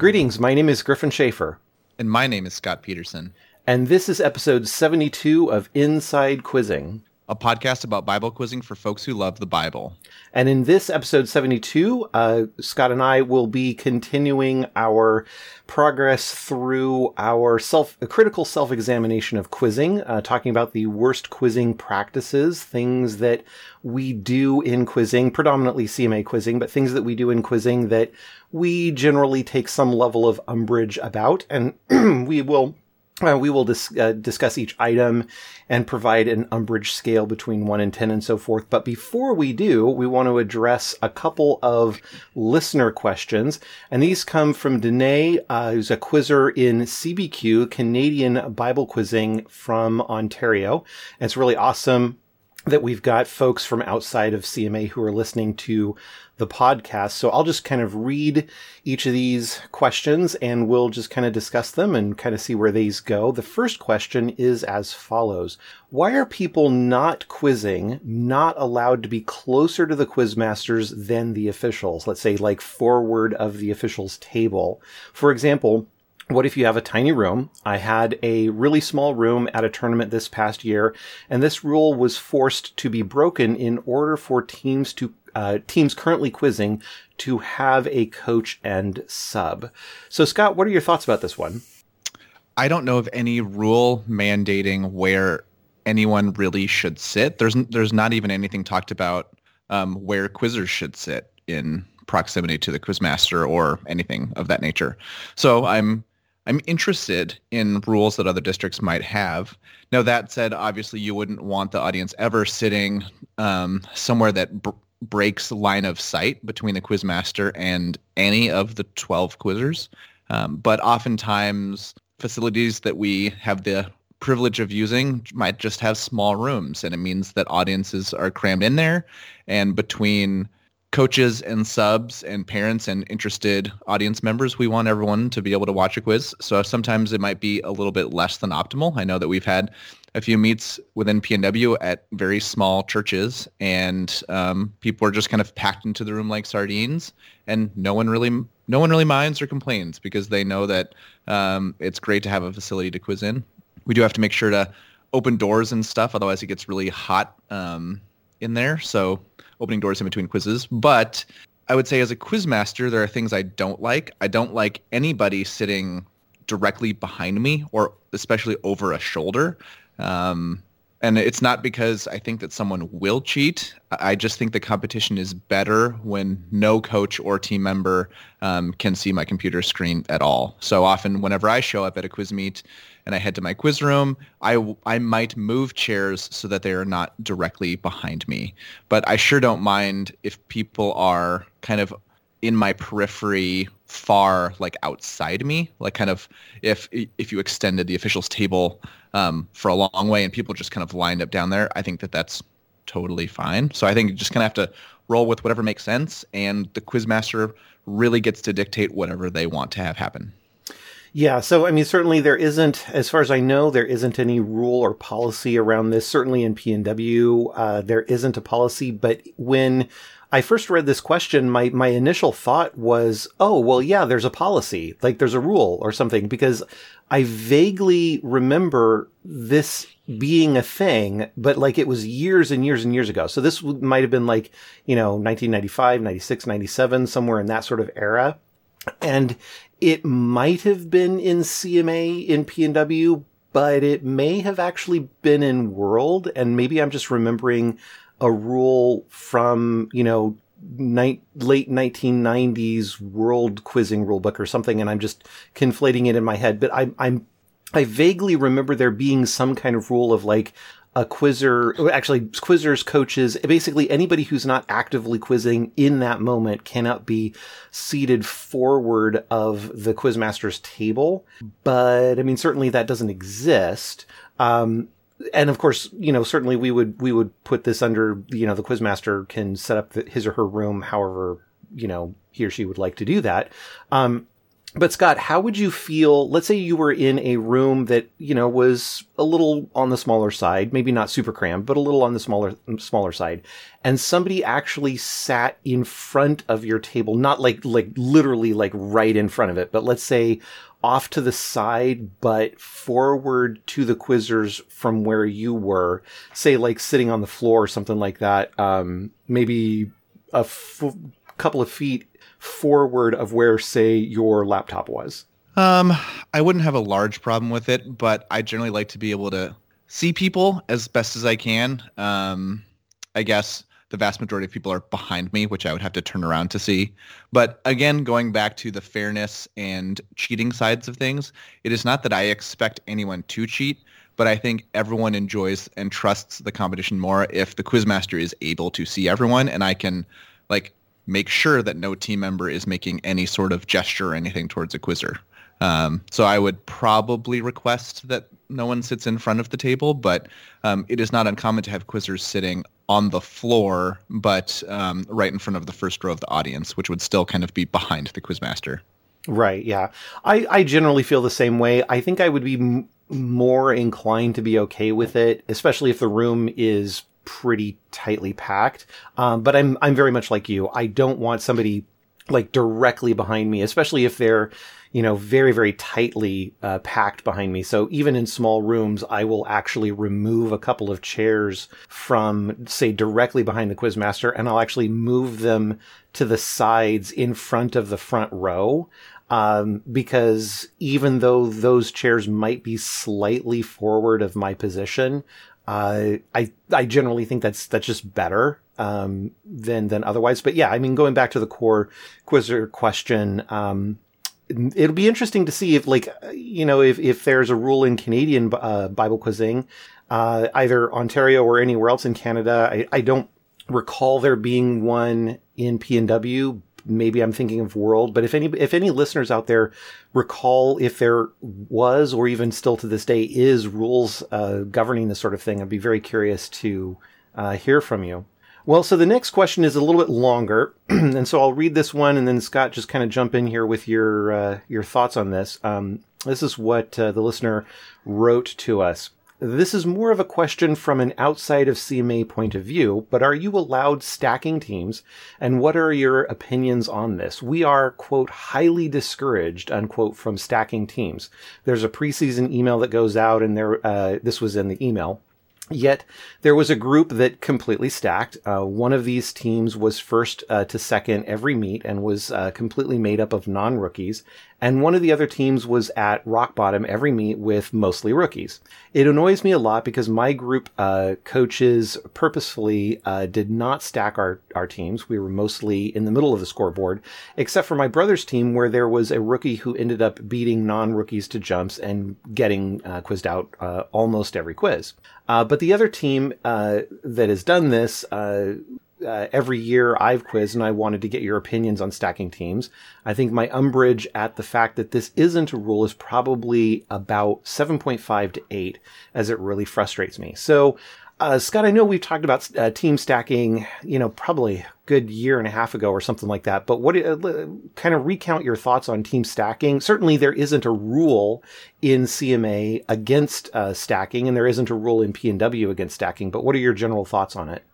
Greetings, my name is Gryphon Shafer. And my name is Scott Peterson. And this is episode 72 of Inside Quizzing, a podcast about Bible quizzing for folks who love the Bible. And in this episode 72, uh, Scott and I will be continuing our progress through our self critical self examination of quizzing, uh, talking about the worst quizzing practices, things that we do in quizzing, predominantly CMA quizzing, but things that we do in quizzing that we generally take some level of umbrage about. And we will uh, we will dis- uh, discuss each item and provide an umbrage scale between 1 and 10 and so forth. But before we do, we want to address a couple of listener questions. And these come from Danae, uh, who's a quizzer in CBQ, Canadian Bible Quizzing from Ontario. And it's really awesome that we've got folks from outside of CMA who are listening to the podcast. So I'll just kind of read each of these questions and we'll just kind of discuss them and kind of see where these go. The first question is as follows. Why are people not quizzing not allowed to be closer to the quizmasters than the officials? Let's say like forward of the officials table. For example, what if you have a tiny room? I had a really small room at a tournament this past year, and this rule was forced to be broken in order for teams to uh, teams currently quizzing to have a coach and sub. So, Scott, what are your thoughts about this one? I don't know of any rule mandating where anyone really should sit. There's there's not even anything talked about um, where quizzers should sit in proximity to the quizmaster or anything of that nature. So I'm I'm interested in rules that other districts might have. Now that said, obviously you wouldn't want the audience ever sitting um, somewhere that br- breaks line of sight between the quizmaster and any of the 12 quizzers. Um, but oftentimes facilities that we have the privilege of using might just have small rooms and it means that audiences are crammed in there and between coaches and subs and parents and interested audience members, we want everyone to be able to watch a quiz. So sometimes it might be a little bit less than optimal. I know that we've had a few meets within PNW at very small churches, and um, people are just kind of packed into the room like sardines, and no one really no one really minds or complains because they know that um, it's great to have a facility to quiz in. We do have to make sure to open doors and stuff, otherwise it gets really hot um, in there. So opening doors in between quizzes. But I would say as a quizmaster, there are things I don't like. I don't like anybody sitting directly behind me or especially over a shoulder. Um, and it's not because I think that someone will cheat. I just think the competition is better when no coach or team member um, can see my computer screen at all. So often, whenever I show up at a quiz meet and I head to my quiz room, I, I might move chairs so that they are not directly behind me. But I sure don't mind if people are kind of in my periphery far like outside me like kind of if if you extended the officials table um, for a long way and people just kind of lined up down there i think that that's totally fine so i think you just kind of have to roll with whatever makes sense and the quizmaster really gets to dictate whatever they want to have happen yeah, so I mean, certainly there isn't, as far as I know, there isn't any rule or policy around this. Certainly in PNW, uh, there isn't a policy. But when I first read this question, my, my initial thought was, oh, well, yeah, there's a policy, like there's a rule or something, because I vaguely remember this being a thing, but like it was years and years and years ago. So this might have been like, you know, 1995, 96, 97, somewhere in that sort of era. And it might have been in CMA in PNW, but it may have actually been in World. And maybe I'm just remembering a rule from, you know, ni- late 1990s world quizzing rulebook or something, and I'm just conflating it in my head. But I, I'm, I vaguely remember there being some kind of rule of like a quizzer, actually quizzers, coaches, basically anybody who's not actively quizzing in that moment cannot be seated forward of the quizmaster's table. But I mean, certainly that doesn't exist. Um, and of course, you know, certainly we would we would put this under you know the quizmaster can set up his or her room however you know he or she would like to do that. Um, but Scott, how would you feel? Let's say you were in a room that you know was a little on the smaller side, maybe not super crammed, but a little on the smaller smaller side, and somebody actually sat in front of your table, not like like literally like right in front of it, but let's say off to the side, but forward to the quizzers from where you were, say like sitting on the floor or something like that. Um, maybe a f- couple of feet forward of where, say, your laptop was? Um, I wouldn't have a large problem with it, but I generally like to be able to see people as best as I can. Um, I guess the vast majority of people are behind me, which I would have to turn around to see. But again, going back to the fairness and cheating sides of things, it is not that I expect anyone to cheat, but I think everyone enjoys and trusts the competition more if the quizmaster is able to see everyone and I can like make sure that no team member is making any sort of gesture or anything towards a quizzer. Um, so I would probably request that no one sits in front of the table, but um, it is not uncommon to have quizzers sitting on the floor, but um, right in front of the first row of the audience, which would still kind of be behind the quizmaster. Right. Yeah. I, I generally feel the same way. I think I would be m- more inclined to be okay with it, especially if the room is pretty tightly packed. Um, but I'm I'm very much like you. I don't want somebody like directly behind me, especially if they're you know very very tightly uh, packed behind me. So even in small rooms, I will actually remove a couple of chairs from say directly behind the quizmaster, and I'll actually move them to the sides in front of the front row. Um, because even though those chairs might be slightly forward of my position, uh, I I generally think that's that's just better um, than than otherwise. But yeah, I mean, going back to the core quizzer question, um, it'll be interesting to see if like you know if if there's a rule in Canadian uh, Bible quizzing, uh, either Ontario or anywhere else in Canada. I, I don't recall there being one in PNW, maybe I'm thinking of world, but if any if any listeners out there recall if there was or even still to this day is rules uh, governing this sort of thing, I'd be very curious to uh, hear from you. Well, so the next question is a little bit longer, and so I'll read this one, and then Scott just kind of jump in here with your uh, your thoughts on this. Um, this is what uh, the listener wrote to us. This is more of a question from an outside of CMA point of view, but are you allowed stacking teams? And what are your opinions on this? We are, quote, highly discouraged, unquote, from stacking teams. There's a preseason email that goes out and there, uh, this was in the email. Yet there was a group that completely stacked. Uh, one of these teams was first uh, to second every meet and was uh, completely made up of non rookies. And one of the other teams was at rock bottom every meet with mostly rookies. It annoys me a lot because my group uh, coaches purposefully uh, did not stack our, our teams. We were mostly in the middle of the scoreboard, except for my brother's team where there was a rookie who ended up beating non rookies to jumps and getting uh, quizzed out almost every quiz. but the other team uh, that has done this uh, every year I've quizzed and I wanted to get your opinions on stacking teams. I think my umbrage at the fact that this isn't a rule is probably about 7.5 to 8 as it really frustrates me. So, uh, Scott, I know we've talked about uh, team stacking, you know, probably good year and a half ago or something like that. But what uh, kind of recount your thoughts on team stacking? Certainly, there isn't a rule in CMA against uh, stacking, and there isn't a rule in PNW against stacking. But what are your general thoughts on it?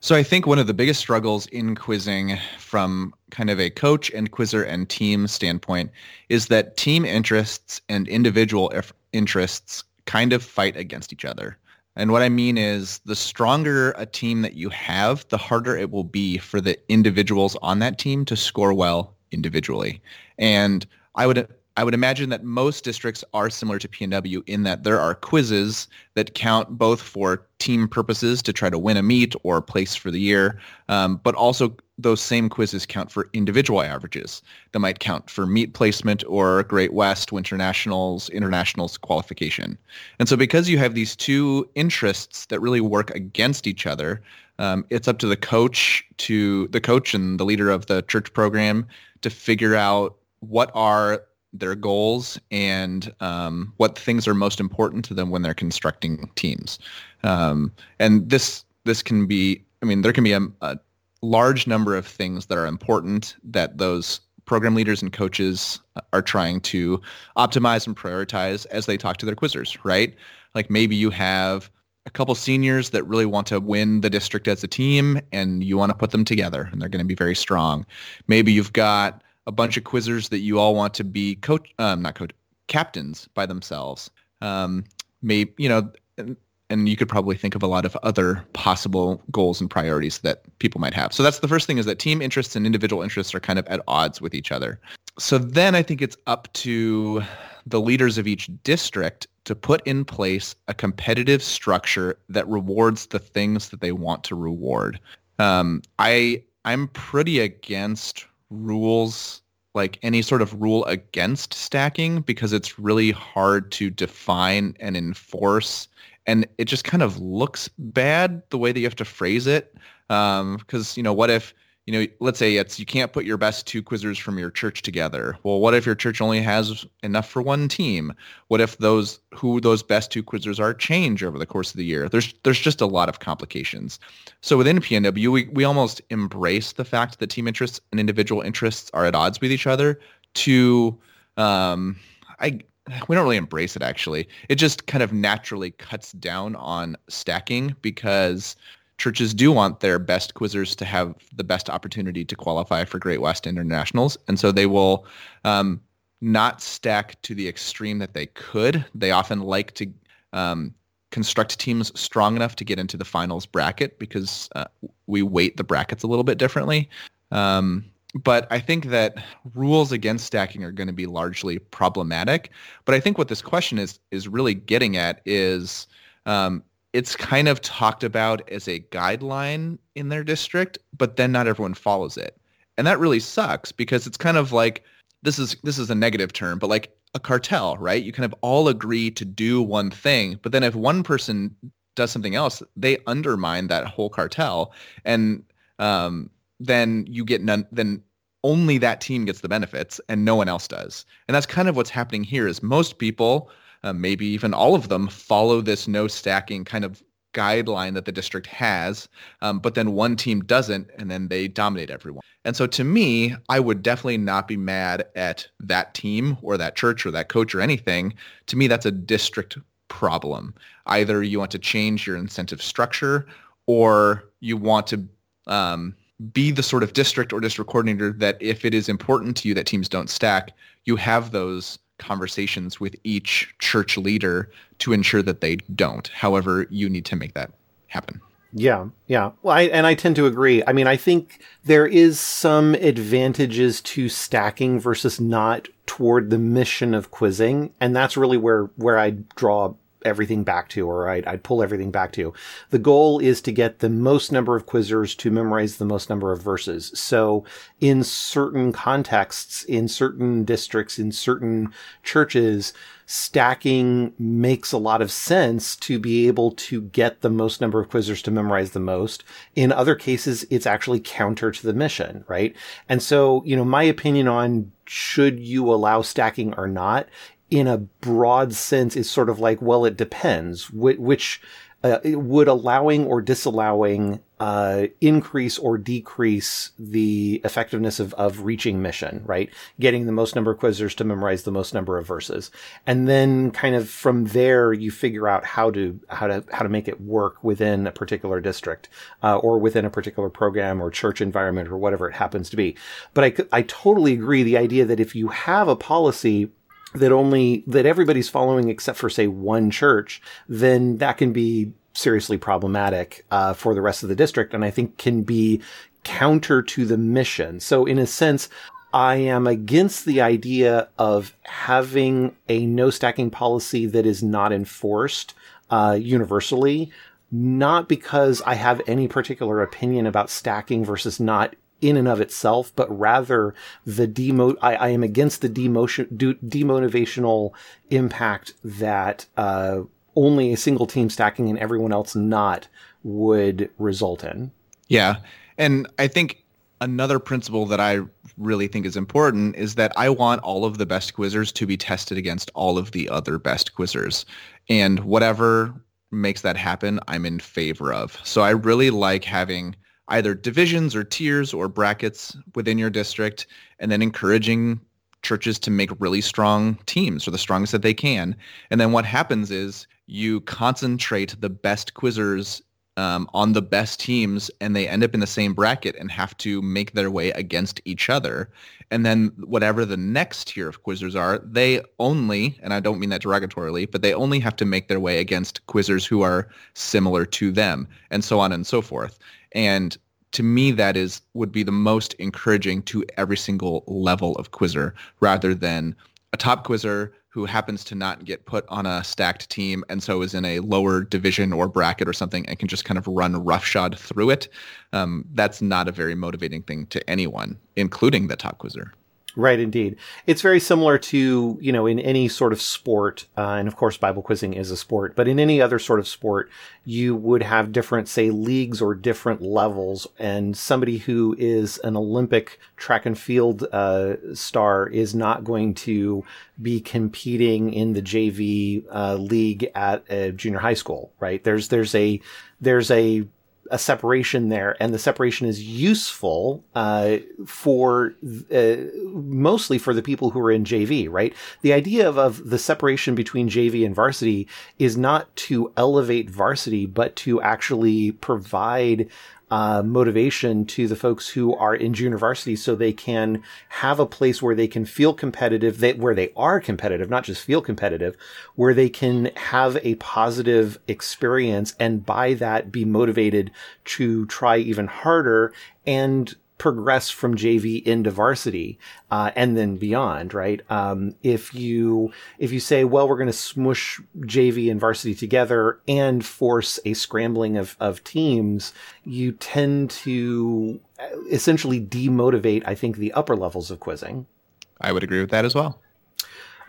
So I think one of the biggest struggles in quizzing from kind of a coach and quizzer and team standpoint is that team interests and individual interests kind of fight against each other. And what I mean is the stronger a team that you have, the harder it will be for the individuals on that team to score well individually. And I would I would imagine that most districts are similar to PNW in that there are quizzes that count both for team purposes to try to win a meet or place for the year, um, but also those same quizzes count for individual averages that might count for meet placement or Great West, Winter Nationals, Internationals qualification. And so because you have these two interests that really work against each other, um, it's up to the coach to the coach and the leader of the church program to figure out what are their goals and um, what things are most important to them when they're constructing teams. Um, and this this can be, I mean, there can be a, a, large number of things that are important that those program leaders and coaches are trying to optimize and prioritize as they talk to their quizzers, right? Like maybe you have a couple seniors that really want to win the district as a team and you want to put them together and they're going to be very strong. Maybe you've got a bunch of quizzers that you all want to be coach, um, not coach, captains by themselves. Um, maybe, you know, and, and you could probably think of a lot of other possible goals and priorities that people might have. So that's the first thing is that team interests and individual interests are kind of at odds with each other. So then I think it's up to the leaders of each district to put in place a competitive structure that rewards the things that they want to reward. Um, I I'm pretty against rules like any sort of rule against stacking because it's really hard to define and enforce. And it just kind of looks bad the way that you have to phrase it because um, you know what if you know, let's say it's you can't put your best two quizzers from your church together. Well, what if your church only has enough for one team? What if those who those best two quizzers are change over the course of the year? There's there's just a lot of complications. So within PNW, we, we almost embrace the fact that team interests and individual interests are at odds with each other to um, I we don't really embrace it actually. It just kind of naturally cuts down on stacking because churches do want their best quizzers to have the best opportunity to qualify for Great West Internationals, and so they will um, not stack to the extreme that they could. They often like to um, construct teams strong enough to get into the finals bracket because uh, we weight the brackets a little bit differently. Um, but I think that rules against stacking are going to be largely problematic. But I think what this question is is really getting at is um, it's kind of talked about as a guideline in their district, but then not everyone follows it. And that really sucks because it's kind of like this is this is a negative term, but like a cartel, right? You kind of all agree to do one thing, but then if one person does something else, they undermine that whole cartel, and um, then you get none. Then only that team gets the benefits, and no one else does. And that's kind of what's happening here. Is most people uh, maybe even all of them follow this no stacking kind of guideline that the district has, um, but then one team doesn't, and then they dominate everyone. And so to me, I would definitely not be mad at that team or that church or that coach or anything. To me, that's a district problem. Either you want to change your incentive structure or you want to um, be the sort of district or district coordinator that if it is important to you that teams don't stack, you have those conversations with each church leader to ensure that they don't. However, you need to make that happen. Yeah, yeah. Well, I, and I tend to agree. I mean, I think there is some advantages to stacking versus not toward the mission of quizzing, and that's really where where I draw everything back to, or I'd, I'd, pull everything back to. The goal is to get the most number of quizzers to memorize the most number of verses. So in certain contexts, in certain districts, in certain churches, stacking makes a lot of sense to be able to get the most number of quizzers to memorize the most. In other cases, it's actually counter to the mission, right? And so, you know, my opinion on should you allow stacking or not in a broad sense is sort of like, well, it depends. which uh, would allowing or disallowing uh, increase or decrease the effectiveness of, of reaching mission, right? Getting the most number of quizzers to memorize the most number of verses. And then kind of from there, you figure out how to, how to, how to make it work within a particular district, uh, or within a particular program or church environment or whatever it happens to be. But I, I totally agree the idea that if you have a policy that only that everybody's following except for say one church, then that can be seriously problematic uh, for the rest of the district, and I think can be counter to the mission. So in a sense, I am against the idea of having a no stacking policy that is not enforced uh, universally. Not because I have any particular opinion about stacking versus not in and of itself, but rather the demo. I, I am against the demotion, de- demotivational impact that uh, only a single team stacking and everyone else not would result in. Yeah, and I think another principle that I really think is important is that I want all of the best quizzers to be tested against all of the other best quizzers, and whatever makes that happen, I'm in favor of. So I really like having either divisions or tiers or brackets within your district, and then encouraging churches to make really strong teams or the strongest that they can. And then what happens is you concentrate the best quizzers um, on the best teams and they end up in the same bracket and have to make their way against each other. And then whatever the next tier of quizzers are, they only, and I don't mean that derogatorily, but they only have to make their way against quizzers who are similar to them and so on and so forth. And to me, that is would be the most encouraging to every single level of quizzer rather than a top quizzer who happens to not get put on a stacked team and so is in a lower division or bracket or something and can just kind of run roughshod through it. Um, that's not a very motivating thing to anyone, including the top quizzer. Right, indeed. It's very similar to, you know, in any sort of sport, uh, and of course, Bible quizzing is a sport, but in any other sort of sport, you would have different, say, leagues or different levels. And somebody who is an Olympic track and field uh, star is not going to be competing in the JV uh, league at a junior high school, right? There's, there's a, there's a a separation there, and the separation is useful uh, for uh, mostly for the people who are in JV. Right, the idea of, of the separation between JV and varsity is not to elevate varsity, but to actually provide uh, motivation to the folks who are in junior varsity so they can have a place where they can feel competitive, they, where they are competitive, not just feel competitive, where they can have a positive experience and by that be motivated to try even harder and progress from JV into varsity uh, and then beyond, right? Um, if you if you say, well, we're going to smush JV and varsity together and force a scrambling of of teams, you tend to essentially demotivate, I think, the upper levels of quizzing. I would agree with that as well.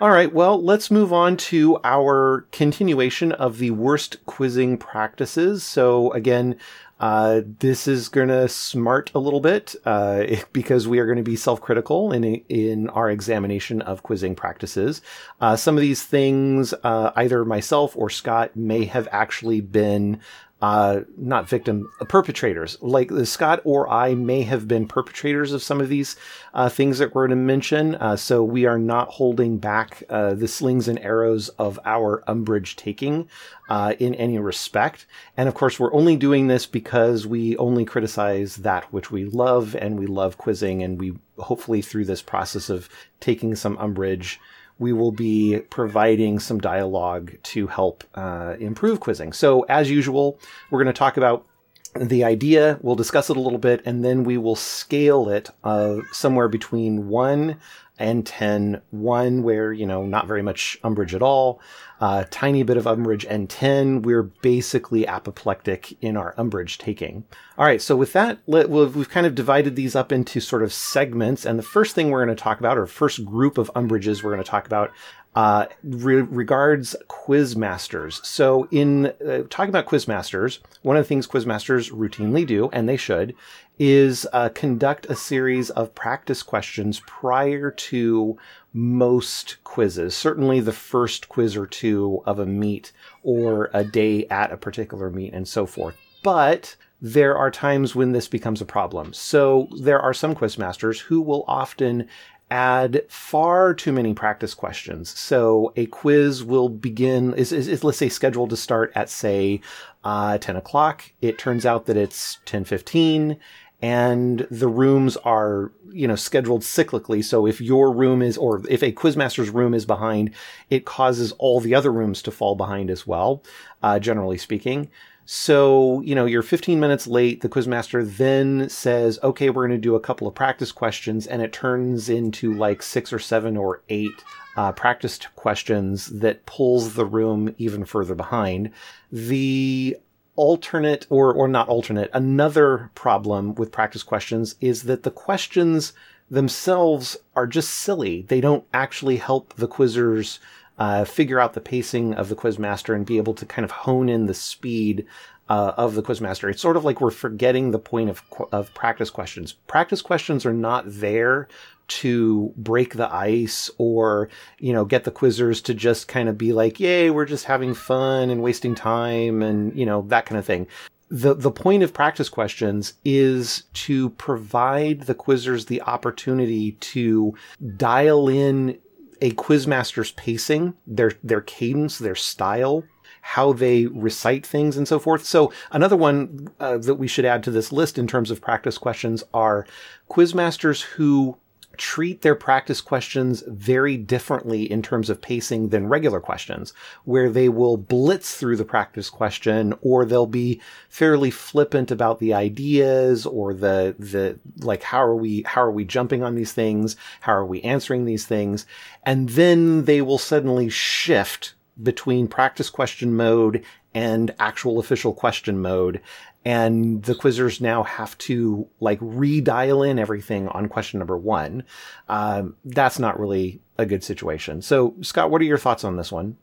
All right, well, let's move on to our continuation of the worst quizzing practices. So, again, uh, this is going to smart a little bit uh, because we are going to be self-critical in in our examination of quizzing practices. Uh, some of these things, uh, either myself or Scott may have actually been uh, not victim, uh, perpetrators. Like Scott or I may have been perpetrators of some of these uh, things that we're to mention. Uh, so we are not holding back uh, the slings and arrows of our umbrage taking uh, in any respect. And of course, we're only doing this because we only criticize that which we love, and we love quizzing, and we hopefully through this process of taking some umbrage we will be providing some dialogue to help uh, improve quizzing. So, as usual, we're going to talk about the idea, we'll discuss it a little bit, and then we will scale it uh, somewhere between 1 and 10. 1 where, you know, not very much umbrage at all, a uh, tiny bit of umbrage, and 10, we're basically apoplectic in our umbrage taking. All right, so with that, we've kind of divided these up into sort of segments, and the first thing we're going to talk about, or first group of umbrages we're going to talk about, uh, re- regards quizmasters. So, in uh, talking about quizmasters, one of the things quizmasters routinely do, and they should, is uh, conduct a series of practice questions prior to most quizzes. Certainly, the first quiz or two of a meet or a day at a particular meet, and so forth. But there are times when this becomes a problem. So there are some quizmasters who will often add far too many practice questions. So a quiz will begin, is, is, is let's say scheduled to start at say, uh, 10 o'clock. It turns out that it's 1015 and the rooms are, you know, scheduled cyclically. So if your room is, or if a quizmaster's room is behind, it causes all the other rooms to fall behind as well, uh, generally speaking. So, you know, you're 15 minutes late. The quizmaster then says, okay, we're going to do a couple of practice questions. And it turns into like six or seven or eight uh, practice questions that pulls the room even further behind. The alternate or, or not alternate, another problem with practice questions is that the questions themselves are just silly. They don't actually help the quizzers uh, figure out the pacing of the quizmaster and be able to kind of hone in the speed uh, of the quizmaster. It's sort of like we're forgetting the point of of practice questions. Practice questions are not there to break the ice or you know get the quizzers to just kind of be like, "Yay, we're just having fun and wasting time," and you know that kind of thing the the point of practice questions is to provide the quizzers the opportunity to dial in a quizmaster's pacing, their their cadence, their style, how they recite things, and so forth. So another one uh, that we should add to this list in terms of practice questions are quizmasters who treat their practice questions very differently in terms of pacing than regular questions, where they will blitz through the practice question or they'll be fairly flippant about the ideas or the, the, like, how are we, how are we jumping on these things? How are we answering these things? And then they will suddenly shift between practice question mode and actual official question mode and the quizzers now have to like redial in everything on question number one. Um, that's not really a good situation. So, Scott, what are your thoughts on this one?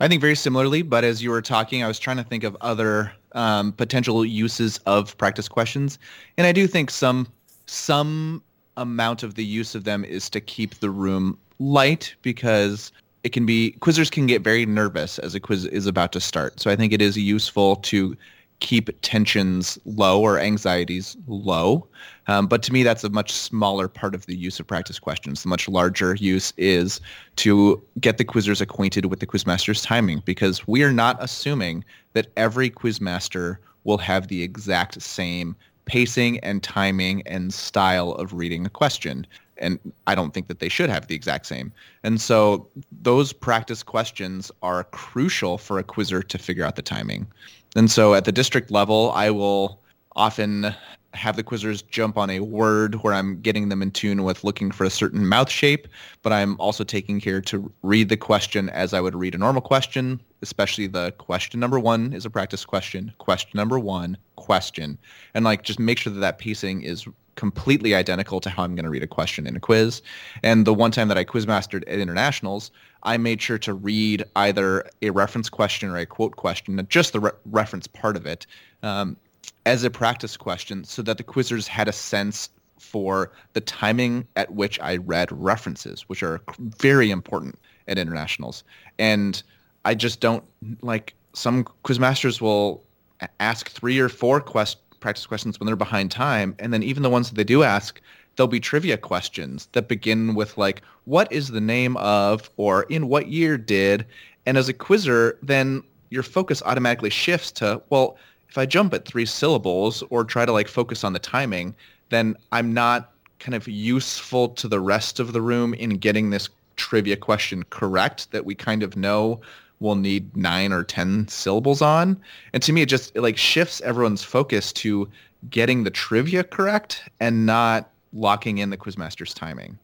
I think very similarly, but as you were talking, I was trying to think of other um, potential uses of practice questions, and I do think some some amount of the use of them is to keep the room light because it can be quizzers can get very nervous as a quiz is about to start. So I think it is useful to keep tensions low or anxieties low. Um, but to me, that's a much smaller part of the use of practice questions. The much larger use is to get the quizzers acquainted with the quizmaster's timing because we are not assuming that every quizmaster will have the exact same pacing and timing and style of reading a question. And I don't think that they should have the exact same. And so those practice questions are crucial for a quizzer to figure out the timing. And so at the district level, I will often have the quizzers jump on a word where I'm getting them in tune with looking for a certain mouth shape, but I'm also taking care to read the question as I would read a normal question, especially the question number one is a practice question, question number one, question, and like just make sure that that pacing is completely identical to how I'm going to read a question in a quiz. And the one time that I quizmastered at internationals, I made sure to read either a reference question or a quote question, just the re- reference part of it, um, as a practice question so that the quizzers had a sense for the timing at which I read references, which are very important at internationals. And I just don't like some quizmasters will ask three or four quest practice questions when they're behind time. And then even the ones that they do ask, there'll be trivia questions that begin with like, what is the name of or in what year did? And as a quizzer, then your focus automatically shifts to, well, if I jump at three syllables or try to like focus on the timing, then I'm not kind of useful to the rest of the room in getting this trivia question correct that we kind of know will need nine or ten syllables on. And to me, it just it like shifts everyone's focus to getting the trivia correct and not locking in the quizmaster's timing.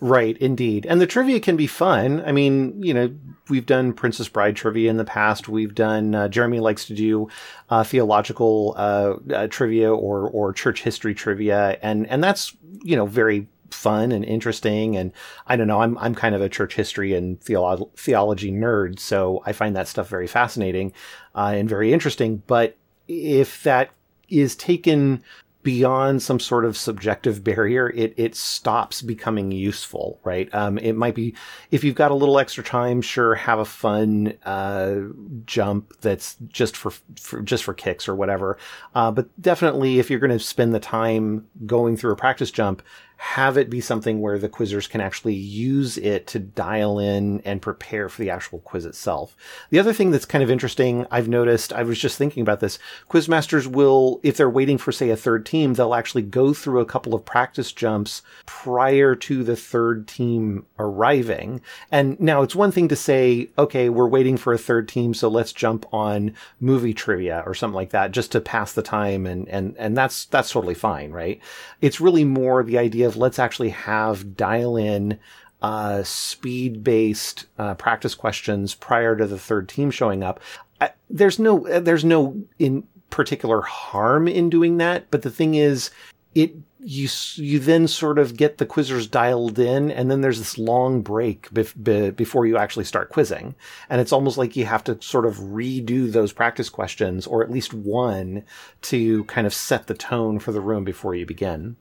Right, indeed. And the trivia can be fun. I mean, you know, we've done Princess Bride trivia in the past. We've done, uh, Jeremy likes to do uh, theological uh, uh trivia or, or church history trivia. And, and that's, you know, very fun and interesting. And I don't know, I'm, I'm kind of a church history and theolo- theology nerd. So I find that stuff very fascinating uh, and very interesting. But if that is taken beyond some sort of subjective barrier, it, it stops becoming useful, right? Um, it might be, if you've got a little extra time, sure, have a fun, uh, jump that's just for, for, just for kicks or whatever. Uh, but definitely if you're going to spend the time going through a practice jump, have it be something where the quizzers can actually use it to dial in and prepare for the actual quiz itself. The other thing that's kind of interesting, I've noticed, I was just thinking about this, quizmasters will, if they're waiting for, say, a third team, they'll actually go through a couple of practice jumps prior to the third team arriving. And now it's one thing to say, okay, we're waiting for a third team, so let's jump on movie trivia or something like that just to pass the time and, and, and that's, that's totally fine, right? It's really more the idea of let's actually have dial in uh, speed based uh, practice questions prior to the third team showing up. I, there's no there's no in particular harm in doing that, but the thing is, it you you then sort of get the quizzers dialed in, and then there's this long break bef- be- before you actually start quizzing, and it's almost like you have to sort of redo those practice questions, or at least one, to kind of set the tone for the room before you begin.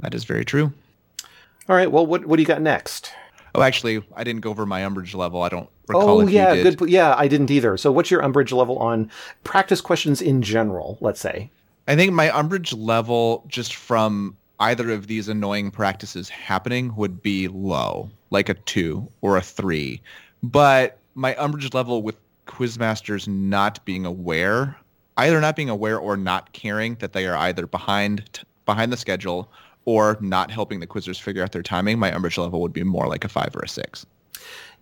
That is very true. All right. Well, what what do you got next? Oh, actually, I didn't go over my umbrage level. I don't recall. Oh, yeah, good. Yeah, I didn't either. So, what's your umbrage level on practice questions in general? Let's say. I think my umbrage level, just from either of these annoying practices happening, would be low, like a two or a three. But my umbrage level with quizmasters not being aware, either not being aware or not caring that they are either behind behind the schedule or not helping the quizzers figure out their timing, my umbrage level would be more like a five or a six.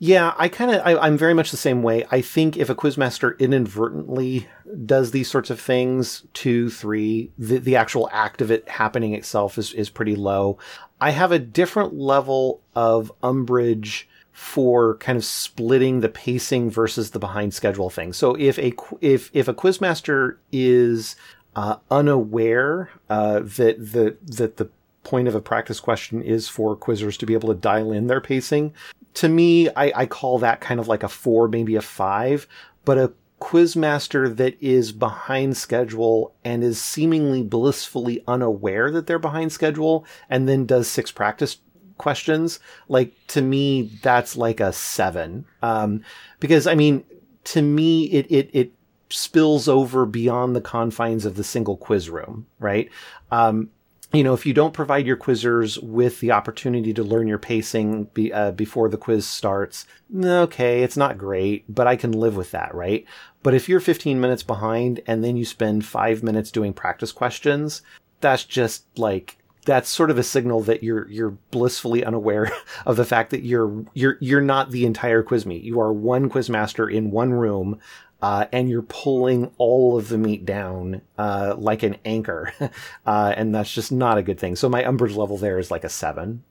Yeah, I kind of, I'm very much the same way. I think if a quizmaster inadvertently does these sorts of things, two, three, the, the actual act of it happening itself is, is pretty low. I have a different level of umbrage for kind of splitting the pacing versus the behind schedule thing. So if a, if, if a quizmaster is, uh, unaware, uh, that the, that the point of a practice question is for quizzers to be able to dial in their pacing. To me, I, I call that kind of like a four, maybe a five, but a quizmaster that is behind schedule and is seemingly blissfully unaware that they're behind schedule and then does six practice questions, like to me, that's like a seven. Um, because I mean, to me, it, it, it spills over beyond the confines of the single quiz room, right? Um, you know, if you don't provide your quizzers with the opportunity to learn your pacing be, uh, before the quiz starts, okay, it's not great, but I can live with that, right? But if you're 15 minutes behind and then you spend five minutes doing practice questions, that's just like that's sort of a signal that you're you're blissfully unaware of the fact that you're you're you're not the entire quiz meet. You are one quiz master in one room uh, and you're pulling all of the meet down uh, like an anchor, uh, and that's just not a good thing. So my umbrage level there is like a seven.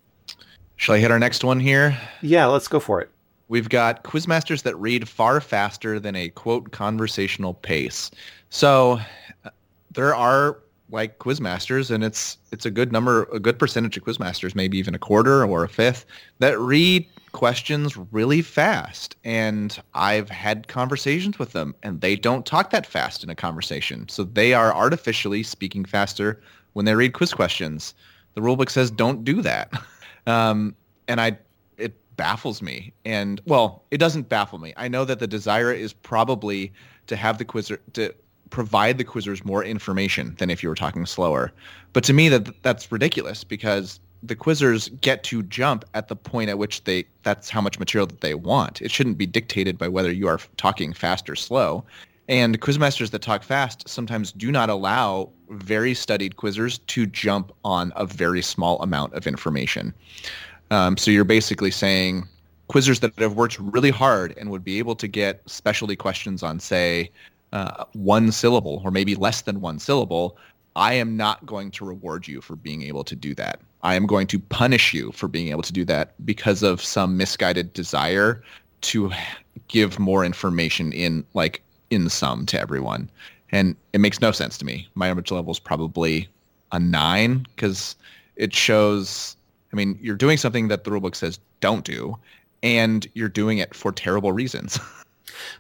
Shall I hit our next one here? Yeah, let's go for it. We've got quizmasters that read far faster than a quote conversational pace. So uh, there are like quizmasters, and it's it's a good number, a good percentage of quizmasters, maybe even a quarter or a fifth, that read questions really fast. And I've had conversations with them, and they don't talk that fast in a conversation. So they are artificially speaking faster when they read quiz questions. The rulebook says don't do that, um, and I it baffles me. And well, it doesn't baffle me. I know that the desire is probably to have the quizzer to provide the quizzers more information than if you were talking slower. But to me, that that's ridiculous because the quizzers get to jump at the point at which they that's how much material that they want. It shouldn't be dictated by whether you are talking fast or slow. And quizmasters that talk fast sometimes do not allow very studied quizzers to jump on a very small amount of information. Um, so you're basically saying quizzers that have worked really hard and would be able to get specialty questions on, say, uh, one syllable or maybe less than one syllable, I am not going to reward you for being able to do that. I am going to punish you for being able to do that because of some misguided desire to give more information in like in sum to everyone. And it makes no sense to me. My image level is probably a nine because it shows, I mean, you're doing something that the rulebook says don't do, and you're doing it for terrible reasons.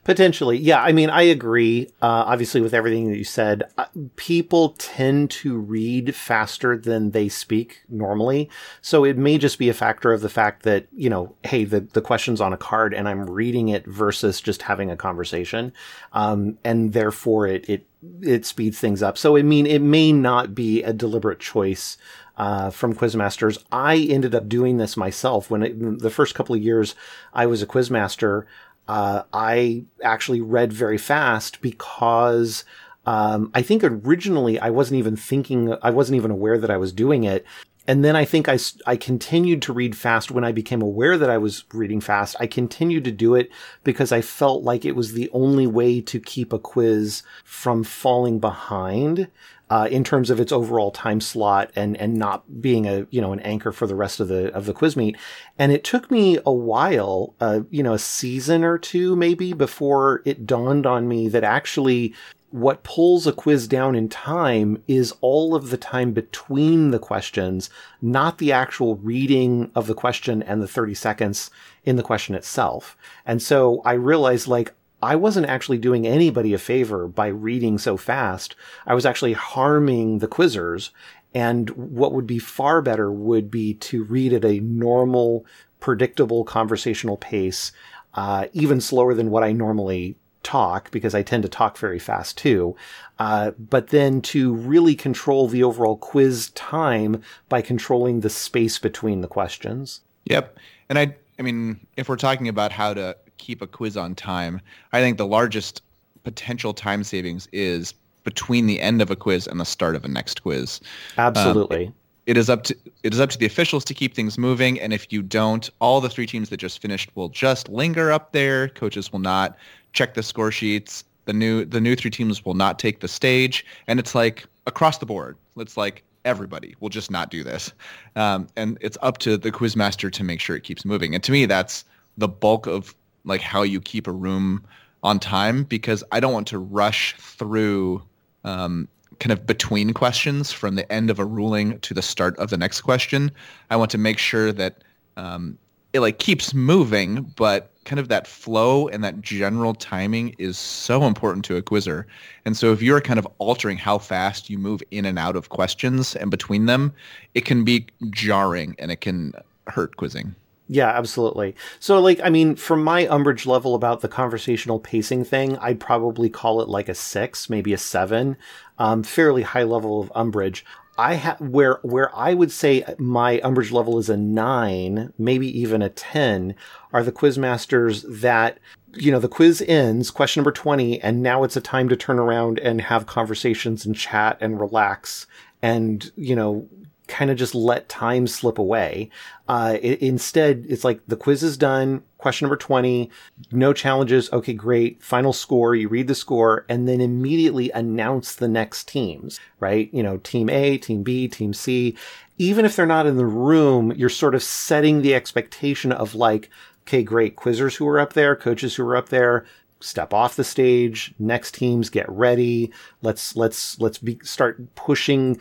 Potentially. Yeah. I mean, I agree, uh, obviously, with everything that you said. Uh, people tend to read faster than they speak normally. So it may just be a factor of the fact that, you know, hey, the, the question's on a card and I'm reading it versus just having a conversation. Um, and therefore it, it, it speeds things up. So, I mean, it may not be a deliberate choice uh, from Quizmasters. I ended up doing this myself when it, the first couple of years I was a Quizmaster uh, I actually read very fast because um, I think originally I wasn't even thinking, I wasn't even aware that I was doing it. And then I think I, I continued to read fast when I became aware that I was reading fast. I continued to do it because I felt like it was the only way to keep a quiz from falling behind uh, in terms of its overall time slot and and not being a you know an anchor for the rest of the of the quiz meet. And it took me a while, uh, you know, a season or two maybe before it dawned on me that actually what pulls a quiz down in time is all of the time between the questions, not the actual reading of the question and the 30 seconds in the question itself. And so I realized like, I wasn't actually doing anybody a favor by reading so fast. I was actually harming the quizzers. And what would be far better would be to read at a normal predictable conversational pace, uh, even slower than what I normally talk because I tend to talk very fast too. Uh, but then to really control the overall quiz time by controlling the space between the questions. Yep. And I, I mean, if we're talking about how to keep a quiz on time, I think the largest potential time savings is between the end of a quiz and the start of a next quiz. Absolutely. Um, it is up to it is up to the officials to keep things moving and if you don't all the three teams that just finished will just linger up there coaches will not check the score sheets the new the new three teams will not take the stage and it's like across the board it's like everybody will just not do this um, and it's up to the quizmaster to make sure it keeps moving and to me that's the bulk of like how you keep a room on time because i don't want to rush through um, kind of between questions from the end of a ruling to the start of the next question. I want to make sure that um, it like keeps moving, but kind of that flow and that general timing is so important to a quizzer. And so if you're kind of altering how fast you move in and out of questions and between them, it can be jarring and it can hurt quizzing. Yeah, absolutely. So, like, I mean, from my umbrage level about the conversational pacing thing, I'd probably call it like a six, maybe a seven. Um, fairly high level of umbrage. I have where where I would say my umbrage level is a nine, maybe even a ten, are the quizmasters that you know the quiz ends, question number twenty, and now it's a time to turn around and have conversations and chat and relax and you know kind of just let time slip away. Uh, it, instead, it's like the quiz is done. Question number 20, no challenges. Okay, great. Final score. You read the score and then immediately announce the next teams, right? You know, team A, team B, team C. Even if they're not in the room, you're sort of setting the expectation of like, okay, great. Quizzers who are up there, coaches who are up there, step off the stage next teams get ready let's let's let's be start pushing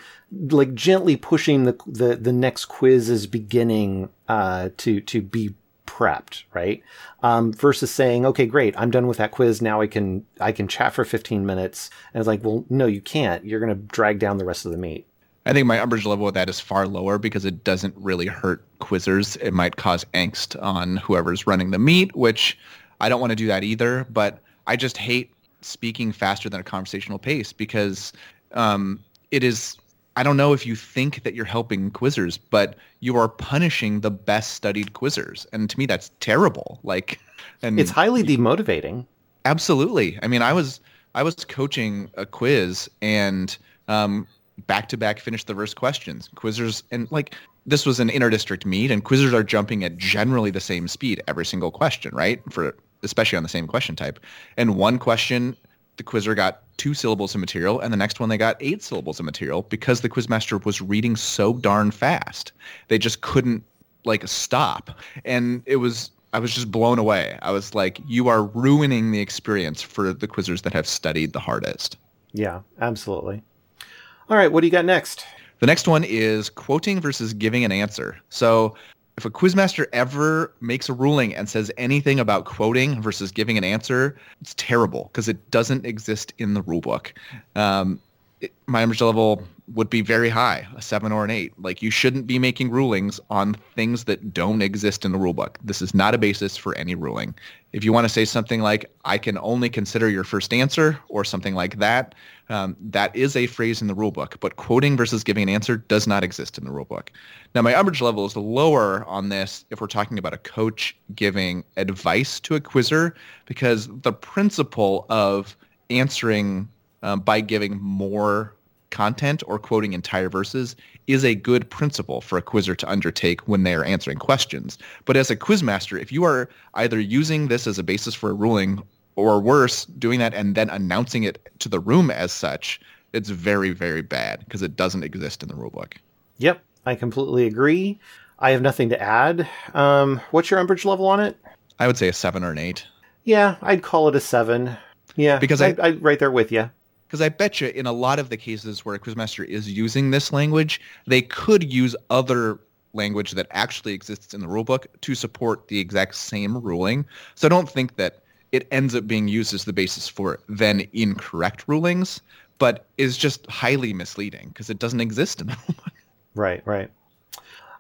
like gently pushing the the, the next quiz is beginning uh to to be prepped right? Um versus saying okay great i'm done with that quiz. Now i can i can chat for 15 minutes. And it's like well no you can't. You're going to drag down the rest of the meet. I think my umbrage level with that is far lower because it doesn't really hurt quizzers. It might cause angst on whoever's running the meet, which I don't want to do that either, but I just hate speaking faster than a conversational pace because um, it is I don't know if you think that you're helping quizzers, but you are punishing the best studied quizzers. And to me that's terrible. Like and It's highly demotivating. Absolutely. I mean, I was I was coaching a quiz and um, back to back finished the verse questions. Quizzers and like this was an interdistrict meet and quizzers are jumping at generally the same speed every single question, right? For especially on the same question type. And one question, the quizzer got two syllables of material, and the next one they got eight syllables of material because the quizmaster was reading so darn fast. They just couldn't like stop. And it was I was just blown away. I was like, you are ruining the experience for the quizzers that have studied the hardest. Yeah, absolutely. All right, what do you got next? The next one is quoting versus giving an answer. So if a quizmaster ever makes a ruling and says anything about quoting versus giving an answer, it's terrible because it doesn't exist in the rulebook. Um, it, my umbrage level would be very high, a seven or an eight. Like you shouldn't be making rulings on things that don't exist in the rulebook. This is not a basis for any ruling. If you want to say something like "I can only consider your first answer" or something like that, um, that is a phrase in the rulebook. But quoting versus giving an answer does not exist in the rulebook. Now, my umbrage level is lower on this if we're talking about a coach giving advice to a quizzer, because the principle of answering um, by giving more content or quoting entire verses is a good principle for a quizzer to undertake when they are answering questions. But as a quizmaster, if you are either using this as a basis for a ruling or worse, doing that and then announcing it to the room as such, it's very, very bad because it doesn't exist in the rulebook. Yep, I completely agree. I have nothing to add. Um, what's your umbrage level on it? I would say a seven or an eight. Yeah, I'd call it a seven. Yeah, because I, I, I right there with you because I bet you in a lot of the cases where a quizmaster is using this language, they could use other language that actually exists in the rulebook to support the exact same ruling. So I don't think that it ends up being used as the basis for then incorrect rulings, but is just highly misleading because it doesn't exist in the rulebook. Right, right.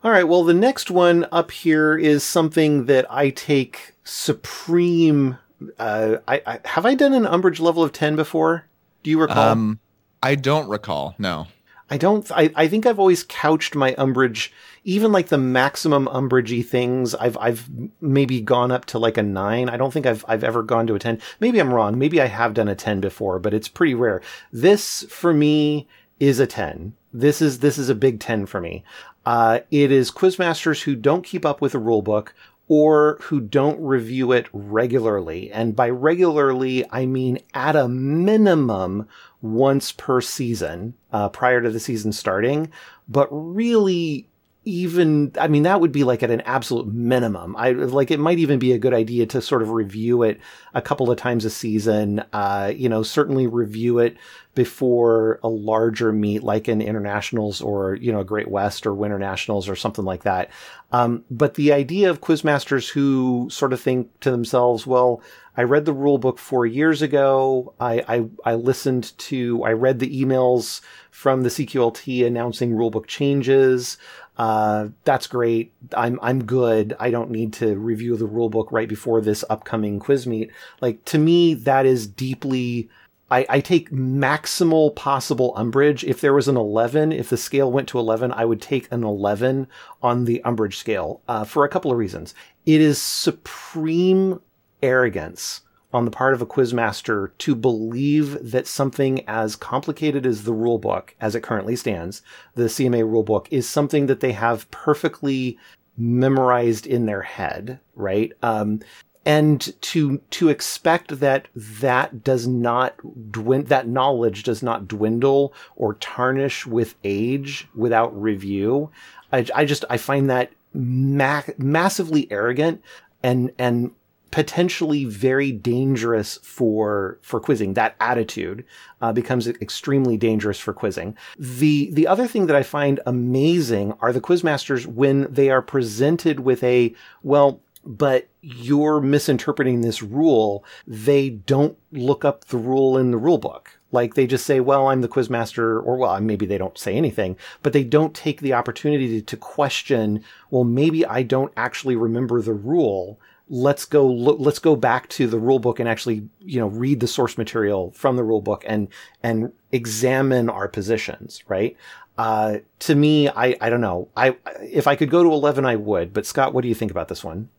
All right. Well, the next one up here is something that I take supreme. Uh, I, I have I done an umbrage level of ten before? Do you recall? Um, I don't recall. No. I don't. I, I think I've always couched my umbrage, even like the maximum umbragey things. I've I've maybe gone up to like a nine. I don't think I've I've ever gone to a ten. Maybe I'm wrong. Maybe I have done a ten before, but it's pretty rare. This for me is a ten. This is this is a big ten for me. Uh, it is quizmasters who don't keep up with the rule book or who don't review it regularly. And by regularly, I mean at a minimum once per season uh, prior to the season starting. But really, even I mean that would be like at an absolute minimum. I like it might even be a good idea to sort of review it a couple of times a season. Uh, you know, certainly review it before a larger meet like in internationals or you know a Great West or Winter Nationals or something like that. Um, but the idea of quizmasters who sort of think to themselves, well, I read the rule book four years ago. I, I, I listened to, I read the emails from the CQLT announcing rulebook changes. Uh, that's great. I'm, I'm good. I don't need to review the rulebook right before this upcoming quiz meet. Like, to me, that is deeply, I, I take maximal possible umbrage. If there was an 11, if the scale went to 11, I would take an 11 on the umbrage scale, uh, for a couple of reasons. It is supreme arrogance on the part of a quizmaster to believe that something as complicated as the rule book, as it currently stands, the CMA rule book, is something that they have perfectly memorized in their head, right? Um, and to to expect that that does not dwindle, that knowledge does not dwindle or tarnish with age without review. I, I just I find that ma- massively arrogant and and potentially very dangerous for for quizzing. That attitude uh, becomes extremely dangerous for quizzing. The the other thing that I find amazing are the quizmasters when they are presented with a well. But you're misinterpreting this rule. They don't look up the rule in the rule book. Like they just say, well, I'm the quizmaster, or well, maybe they don't say anything, but they don't take the opportunity to question, well, maybe I don't actually remember the rule let's go look, let's go back to the rule book and actually you know read the source material from the rule book and and examine our positions right? Uh, to me i i don't know. I if i could go to 11 i would. But scott what do you think about this one?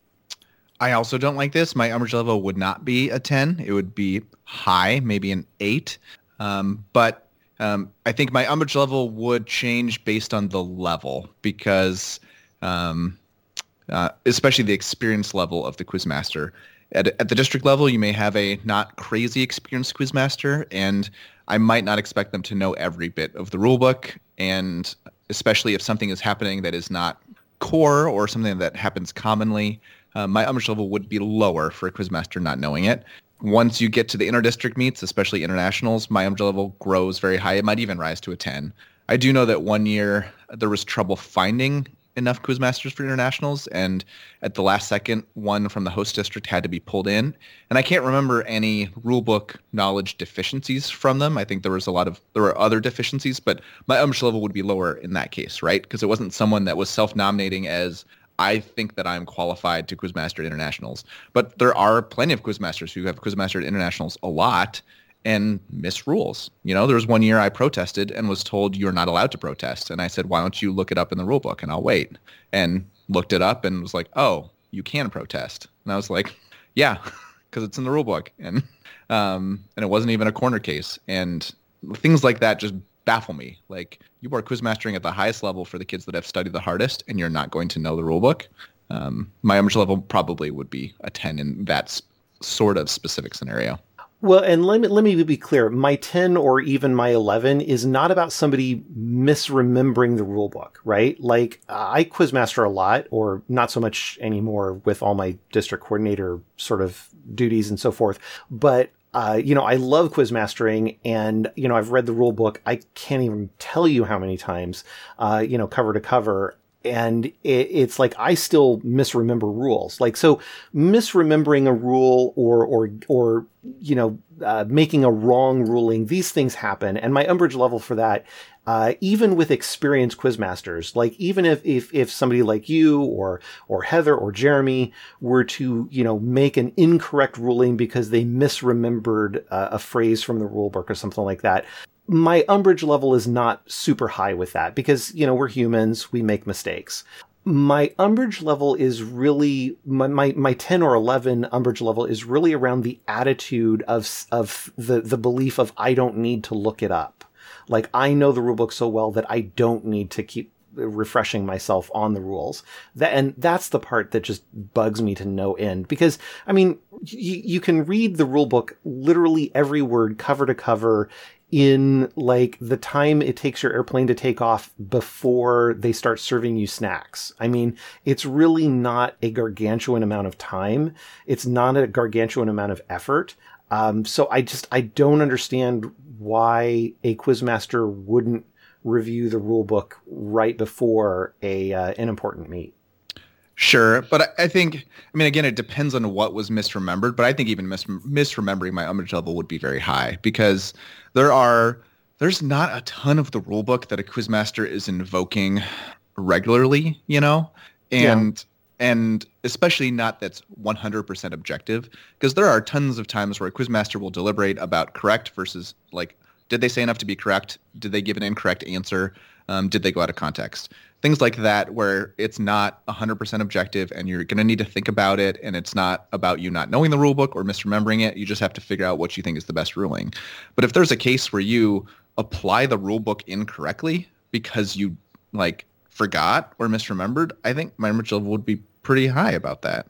I also don't like this. My umbrage level would not be a 10 it would be high maybe an 8 um, but um, i think my umbrage level would change based on the level because um, uh, especially the experience level of the quizmaster. At, at the district level, you may have a not crazy experienced quizmaster, and I might not expect them to know every bit of the rulebook, and especially if something is happening that is not core or something that happens commonly, uh, my umbrage level would be lower for a quizmaster not knowing it. Once you get to the inter-district meets, especially internationals, my umbrage level grows very high. It might even rise to a 10. I do know that one year there was trouble finding enough quizmasters for internationals and at the last second one from the host district had to be pulled in. And i can't remember any rulebook knowledge deficiencies from them. I think there was a lot of there were other deficiencies but my umbrage level would be lower in that case right? Because it wasn't someone that was self-nominating as I think that I'm qualified to Quizmaster Internationals. But there are plenty of Quizmasters who have Quizmaster Internationals a lot and miss rules. You know, there was one year I protested and was told you're not allowed to protest. And I said, why don't you look it up in the rule book and I'll wait. And looked it up and was like, oh, you can protest. And I was like, yeah, because it's in the rule book. And um, and it wasn't even a corner case. And things like that just baffle me. Like you are quizmastering at the highest level for the kids that have studied the hardest, and you're not going to know the rule book. Um, my umbrage level probably would be a 10 in that sort of specific scenario. Well, and let me let me be clear. My 10 or even my 11 is not about somebody misremembering the rule book, right? Like I quizmaster a lot or not so much anymore with all my district coordinator sort of duties and so forth. But uh, you know, I love quizmastering and, you know, I've read the rule book. I can't even tell you how many times, uh, you know, cover to cover and it, it's like I still misremember rules. Like so, misremembering a rule or or or you know uh, making a wrong ruling. These things happen, and my umbrage level for that. Uh, even with experienced quizmasters, like even if, if, if somebody like you or, or Heather or Jeremy were to, you know, make an incorrect ruling because they misremembered uh, a phrase from the rule book or something like that, my umbrage level is not super high with that because, you know, we're humans, we make mistakes. My umbrage level is really, my, my, my 10 or 11 umbrage level is really around the attitude of, of the, the belief of I don't need to look it up. Like I know the rulebook so well that I don't need to keep refreshing myself on the rules. That and that's the part that just bugs me to no end because I mean you, you can read the rulebook literally every word cover to cover in like the time it takes your airplane to take off before they start serving you snacks. I mean, it's really not a gargantuan amount of time. It's not a gargantuan amount of effort. Um, so I just I don't understand why a quizmaster wouldn't review the rule book right before a uh, an important meet. Sure, but I think I mean again it depends on what was misremembered, but I think even mis- misremembering my umbrage level would be very high because there are there's not a ton of the rule book that a quizmaster is invoking regularly, you know? And yeah. and especially not that's 100% objective because there are tons of times where a quizmaster will deliberate about correct versus like did they say enough to be correct? Did they give an incorrect answer? Um, did they go out of context? Things like that, where it's not 100% objective and you're going to need to think about it, and it's not about you not knowing the rule book or misremembering it. You just have to figure out what you think is the best ruling. But if there's a case where you apply the rule book incorrectly because you like forgot or misremembered, I think my level would be pretty high about that.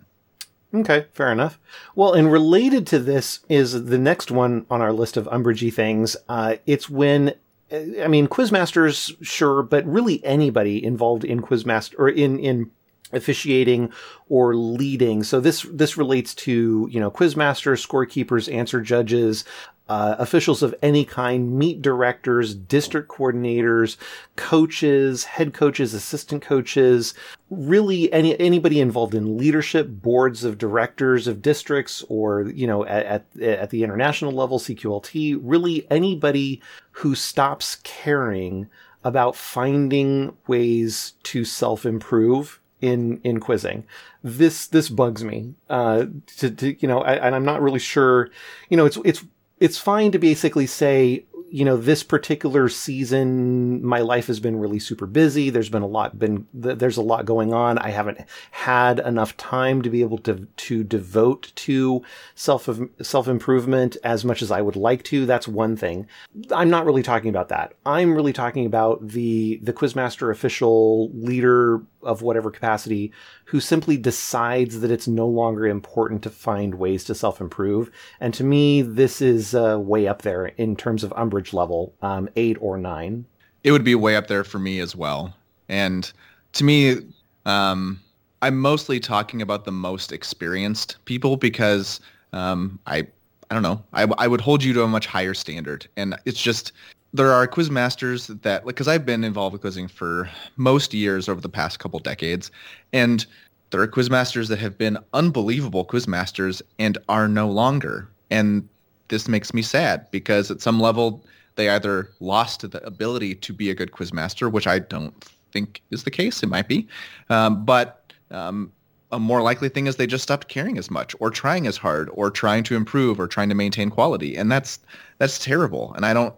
Okay, fair enough. Well, and related to this is the next one on our list of umbragey things. Uh, it's when I mean, quizmasters, sure, but really anybody involved in quizmaster or in in officiating or leading. So this this relates to you know quizmasters, scorekeepers, answer judges, uh, officials of any kind, meet directors, district coordinators, coaches, head coaches, assistant coaches, really any anybody involved in leadership, boards of directors of districts, or you know at at, at the international level, CQLT. Really anybody who stops caring about finding ways to self improve in in quizzing. This this bugs me. Uh, to, to you know, I, and I'm not really sure. You know, it's it's it's fine to basically say, you know, this particular season, my life has been really super busy. There's been a lot, been, there's a lot going on. I haven't had enough time to be able to, to devote to self, self improvement as much as I would like to. That's one thing. I'm not really talking about that. I'm really talking about the, the Quizmaster official leader of whatever capacity who simply decides that it's no longer important to find ways to self improve. And to me, this is uh, way up there in terms of umbrage level, um, eight or nine. It would be way up there for me as well. And to me, um, I'm mostly talking about the most experienced people because um, I I don't know. I, I would hold you to a much higher standard. And it's just, there are quiz masters that, because I've been involved with quizzing for most years over the past couple decades. And there are quiz masters that have been unbelievable quiz masters and are no longer. And this makes me sad because at some level, they either lost the ability to be a good quiz master, which I don't think is the case. It might be. Um, but um, a more likely thing is they just stopped caring as much or trying as hard or trying to improve or trying to maintain quality and that's that's terrible and i don't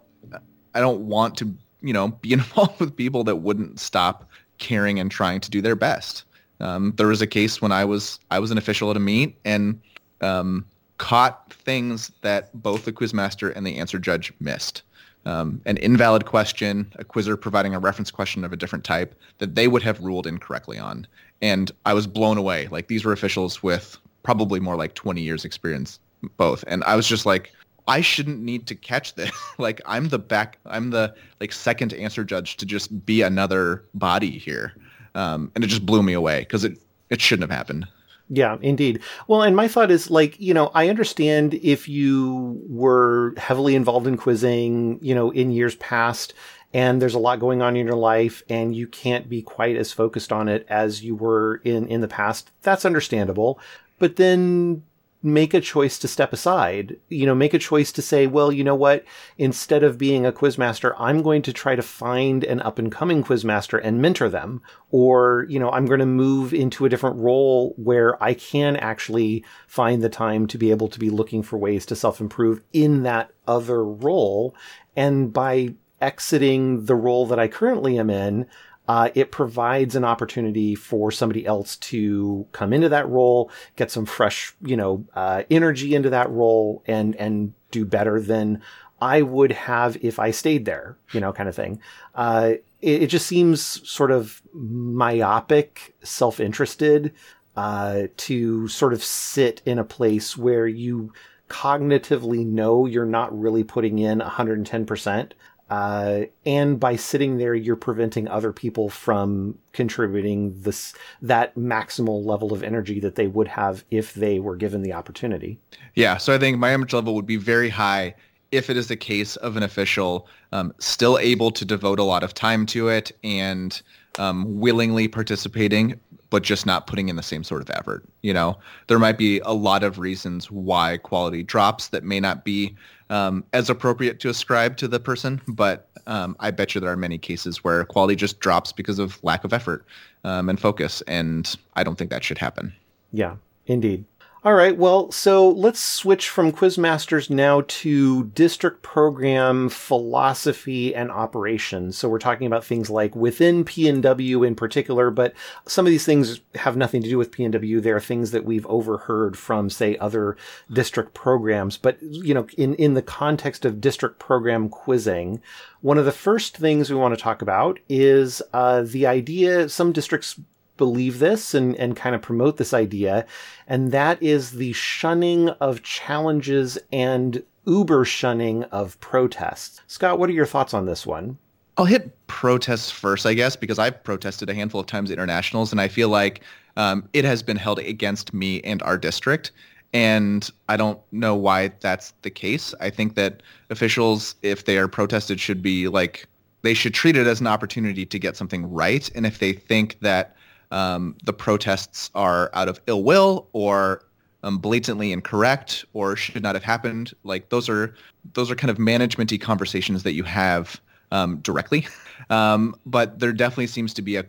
i don't want to you know be involved with people that wouldn't stop caring and trying to do their best. Um, there was a case when i was i was an official at a meet and um, caught things that both the quizmaster and the answer judge missed. Um, an invalid question, a quizzer providing a reference question of a different type that they would have ruled incorrectly on. And I was blown away. Like these were officials with probably more like 20 years experience both, and I was just like, I shouldn't need to catch this. like I'm the back, I'm the like second answer judge to just be another body here, um, and it just blew me away because it it shouldn't have happened. Yeah, indeed. Well, and my thought is like, you know, I understand if you were heavily involved in quizzing, you know, in years past and there's a lot going on in your life and you can't be quite as focused on it as you were in in the past that's understandable but then make a choice to step aside. You know, make a choice to say, well, you know what? Instead of being a quizmaster, I'm going to try to find an up and coming quizmaster and mentor them. Or, you know, I'm going to move into a different role where I can actually find the time to be able to be looking for ways to self improve in that other role. And by exiting the role that I currently am in, uh, it provides an opportunity for somebody else to come into that role, get some fresh, you know, uh, energy into that role, and and do better than I would have if I stayed there, you know, kind of thing. Uh, it, it, just seems sort of myopic, self-interested uh, to sort of sit in a place where you cognitively know you're not really putting in 110 percent uh, and by sitting there, you're preventing other people from contributing this that maximal level of energy that they would have if they were given the opportunity. Yeah, so I think my energy level would be very high if it is the case of an official um, still able to devote a lot of time to it and um, willingly participating, but just not putting in the same sort of effort. You know, there might be a lot of reasons why quality drops that may not be um, as appropriate to ascribe to the person, but um, I bet you there are many cases where quality just drops because of lack of effort um, and focus, and I don't think that should happen. Yeah, indeed. All right, well, so let's switch from Quizmasters now to district program philosophy and operations. So we're talking about things like within PNW in particular, but some of these things have nothing to do with PNW. They are things that we've overheard from, say, other district programs. But, you know, in, in the context of district program quizzing, one of the first things we want to talk about is uh, the idea some districts believe this and, and kind of promote this idea, and that is the shunning of challenges and uber shunning of protests. Scott, what are your thoughts on this one? I'll hit protests first, I guess, because I've protested a handful of times at internationals, and I feel like um, it has been held against me and our district. And I don't know why that's the case. I think that officials, if they are protested, should be like, they should treat it as an opportunity to get something right. And if they think that um, the protests are out of ill will or um, blatantly incorrect or should not have happened. Like those are those are kind of managementy conversations that you have um, directly. Um, but there definitely seems to be a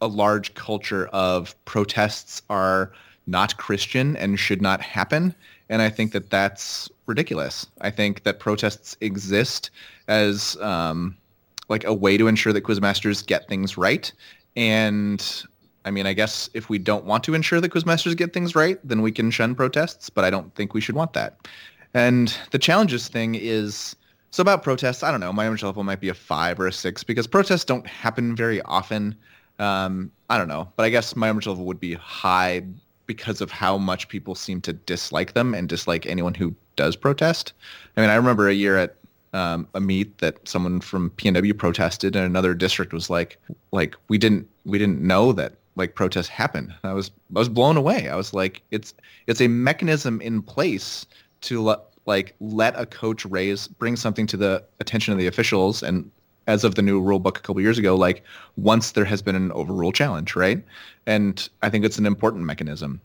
a large culture of protests are not Christian and should not happen. And I think that that's ridiculous. I think that protests exist as um, like a way to ensure that quizmasters get things right and I mean, I guess if we don't want to ensure that quizmasters get things right, then we can shun protests, but I don't think we should want that. And the challenges thing is so about protests. I don't know. My energy level might be a five or a six because protests don't happen very often. Um, I don't know, but I guess my energy level would be high because of how much people seem to dislike them and dislike anyone who does protest. I mean, I remember a year at um, a meet that someone from PNW protested, and another district was like, like we didn't we didn't know that like protests happen. I was I was blown away. I was like, it's it's a mechanism in place to let like let a coach raise bring something to the attention of the officials and as of the new rule book a couple years ago like once there has been an overrule challenge right and i think it's an important mechanism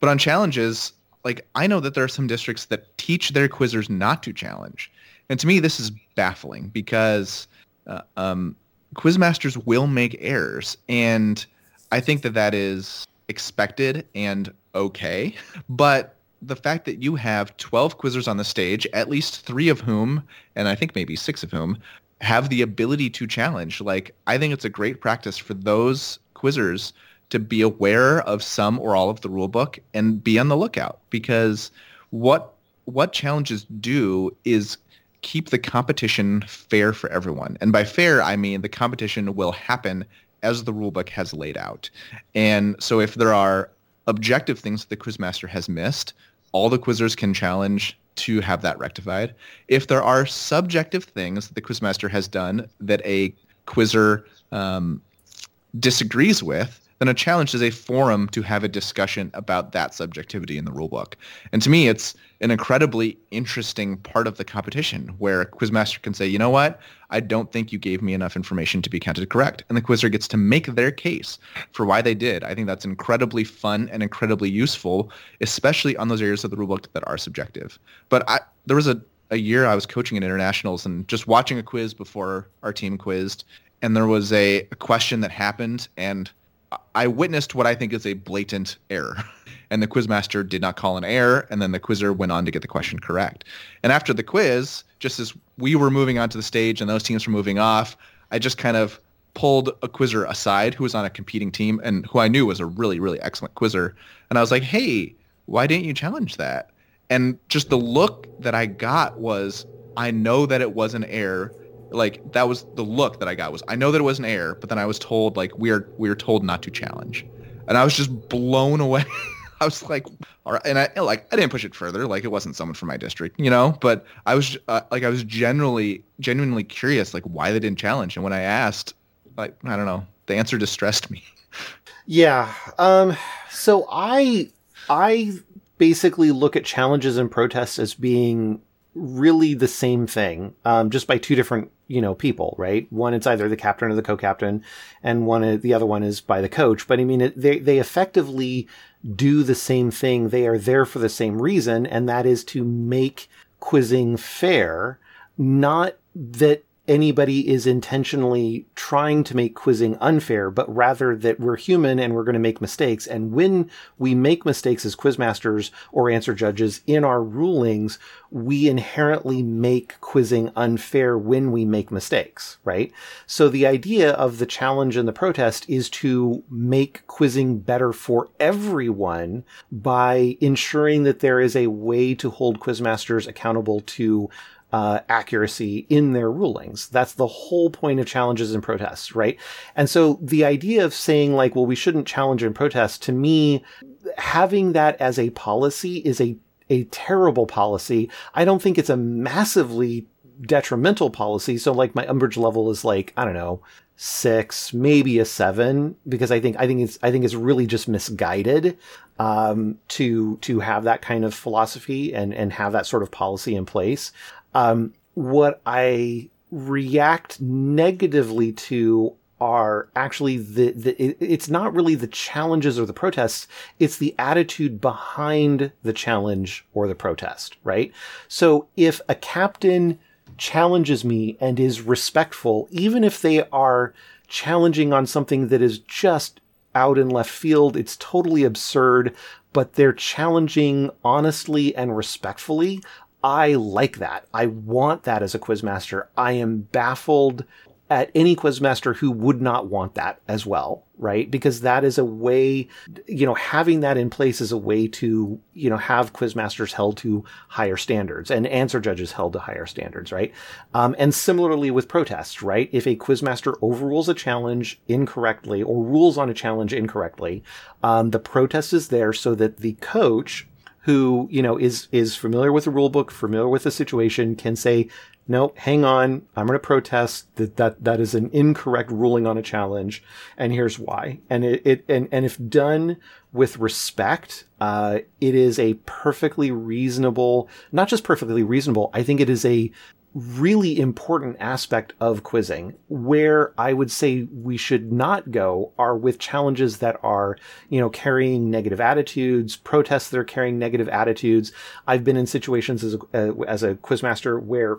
but on challenges like i know that there are some districts that teach their quizzers not to challenge and to me, this is baffling because uh, um, quizmasters will make errors, and I think that that is expected and okay. But the fact that you have 12 quizzers on the stage, at least three of whom, and I think maybe six of whom, have the ability to challenge, like I think it's a great practice for those quizzers to be aware of some or all of the rule book and be on the lookout because what what challenges do is keep the competition fair for everyone. And by fair, I mean the competition will happen as the rulebook has laid out. And so if there are objective things that the quizmaster has missed, all the quizzers can challenge to have that rectified. If there are subjective things that the quizmaster has done that a quizzer um, disagrees with, then a challenge is a forum to have a discussion about that subjectivity in the rulebook. And to me, it's an incredibly interesting part of the competition where a quizmaster can say, you know what, I don't think you gave me enough information to be counted correct. And the quizzer gets to make their case for why they did. I think that's incredibly fun and incredibly useful, especially on those areas of the rulebook that are subjective. But I, there was a, a year I was coaching in internationals and just watching a quiz before our team quizzed. And there was a, a question that happened and I witnessed what I think is a blatant error. And the quizmaster did not call an error, and then the quizzer went on to get the question correct. And after the quiz, just as we were moving onto the stage and those teams were moving off, I just kind of pulled a quizzer aside who was on a competing team and who I knew was a really, really excellent quizzer. And I was like, hey, why didn't you challenge that? And just the look that I got was, I know that it was an error like that was the look that I got was I know that it was an error, but then I was told like we are we are told not to challenge, and I was just blown away. I was like, all right, and I like I didn't push it further, like it wasn't someone from my district, you know, but I was uh, like I was genuinely genuinely curious like why they didn't challenge, and when I asked, like I don't know, the answer distressed me. Yeah. Um. So I I basically look at challenges and protests as being really the same thing, um, just by two different you know people, right? One it's either the captain or the co-captain, and one the other one is by the coach. But I mean, it, they they effectively do the same thing. They are there for the same reason, and that is to make quizzing fair. Not that anybody is intentionally trying to make quizzing unfair, but rather that we're human and we're going to make mistakes. And when we make mistakes as quizmasters or answer judges in our rulings, we inherently make quizzing unfair when we make mistakes, right? So the idea of the challenge and the protest is to make quizzing better for everyone by ensuring that there is a way to hold quizmasters accountable to uh, accuracy in their rulings. That's the whole point of challenges and protests, right? And so the idea of saying like, well, we shouldn't challenge and protest to me, having that as a policy is a, a terrible policy. I don't think it's a massively detrimental policy. So like my umbrage level is like, I don't know, six, maybe a seven, because I think, I think it's, I think it's really just misguided, um, to, to have that kind of philosophy and, and have that sort of policy in place. Um, what I react negatively to are actually the, the it, it's not really the challenges or the protests it's the attitude behind the challenge or the protest right? So if a captain challenges me and is respectful even if they are challenging on something that is just out in left field it's totally absurd but they're challenging honestly and respectfully I like that. I want that as a quizmaster. I am baffled at any quizmaster who would not want that as well, right? Because that is a way, you know, having that in place is a way to, you know, have quizmasters held to higher standards and answer judges held to higher standards, right? Um, and similarly with protests, right? If a quizmaster overrules a challenge incorrectly or rules on a challenge incorrectly, um, the protest is there so that the coach who, you know, is, is familiar with the rule book, familiar with the situation can say, no, hang on. I'm going to protest that, that that is an incorrect ruling on a challenge. And here's why. And it, it and, and if done with respect, uh, it is a perfectly reasonable, not just perfectly reasonable. I think it is a really important aspect of quizzing. Where I would say we should not go are with challenges that are, you know, carrying negative attitudes, protests that are carrying negative attitudes. I've been in situations as a, uh, as a quizmaster where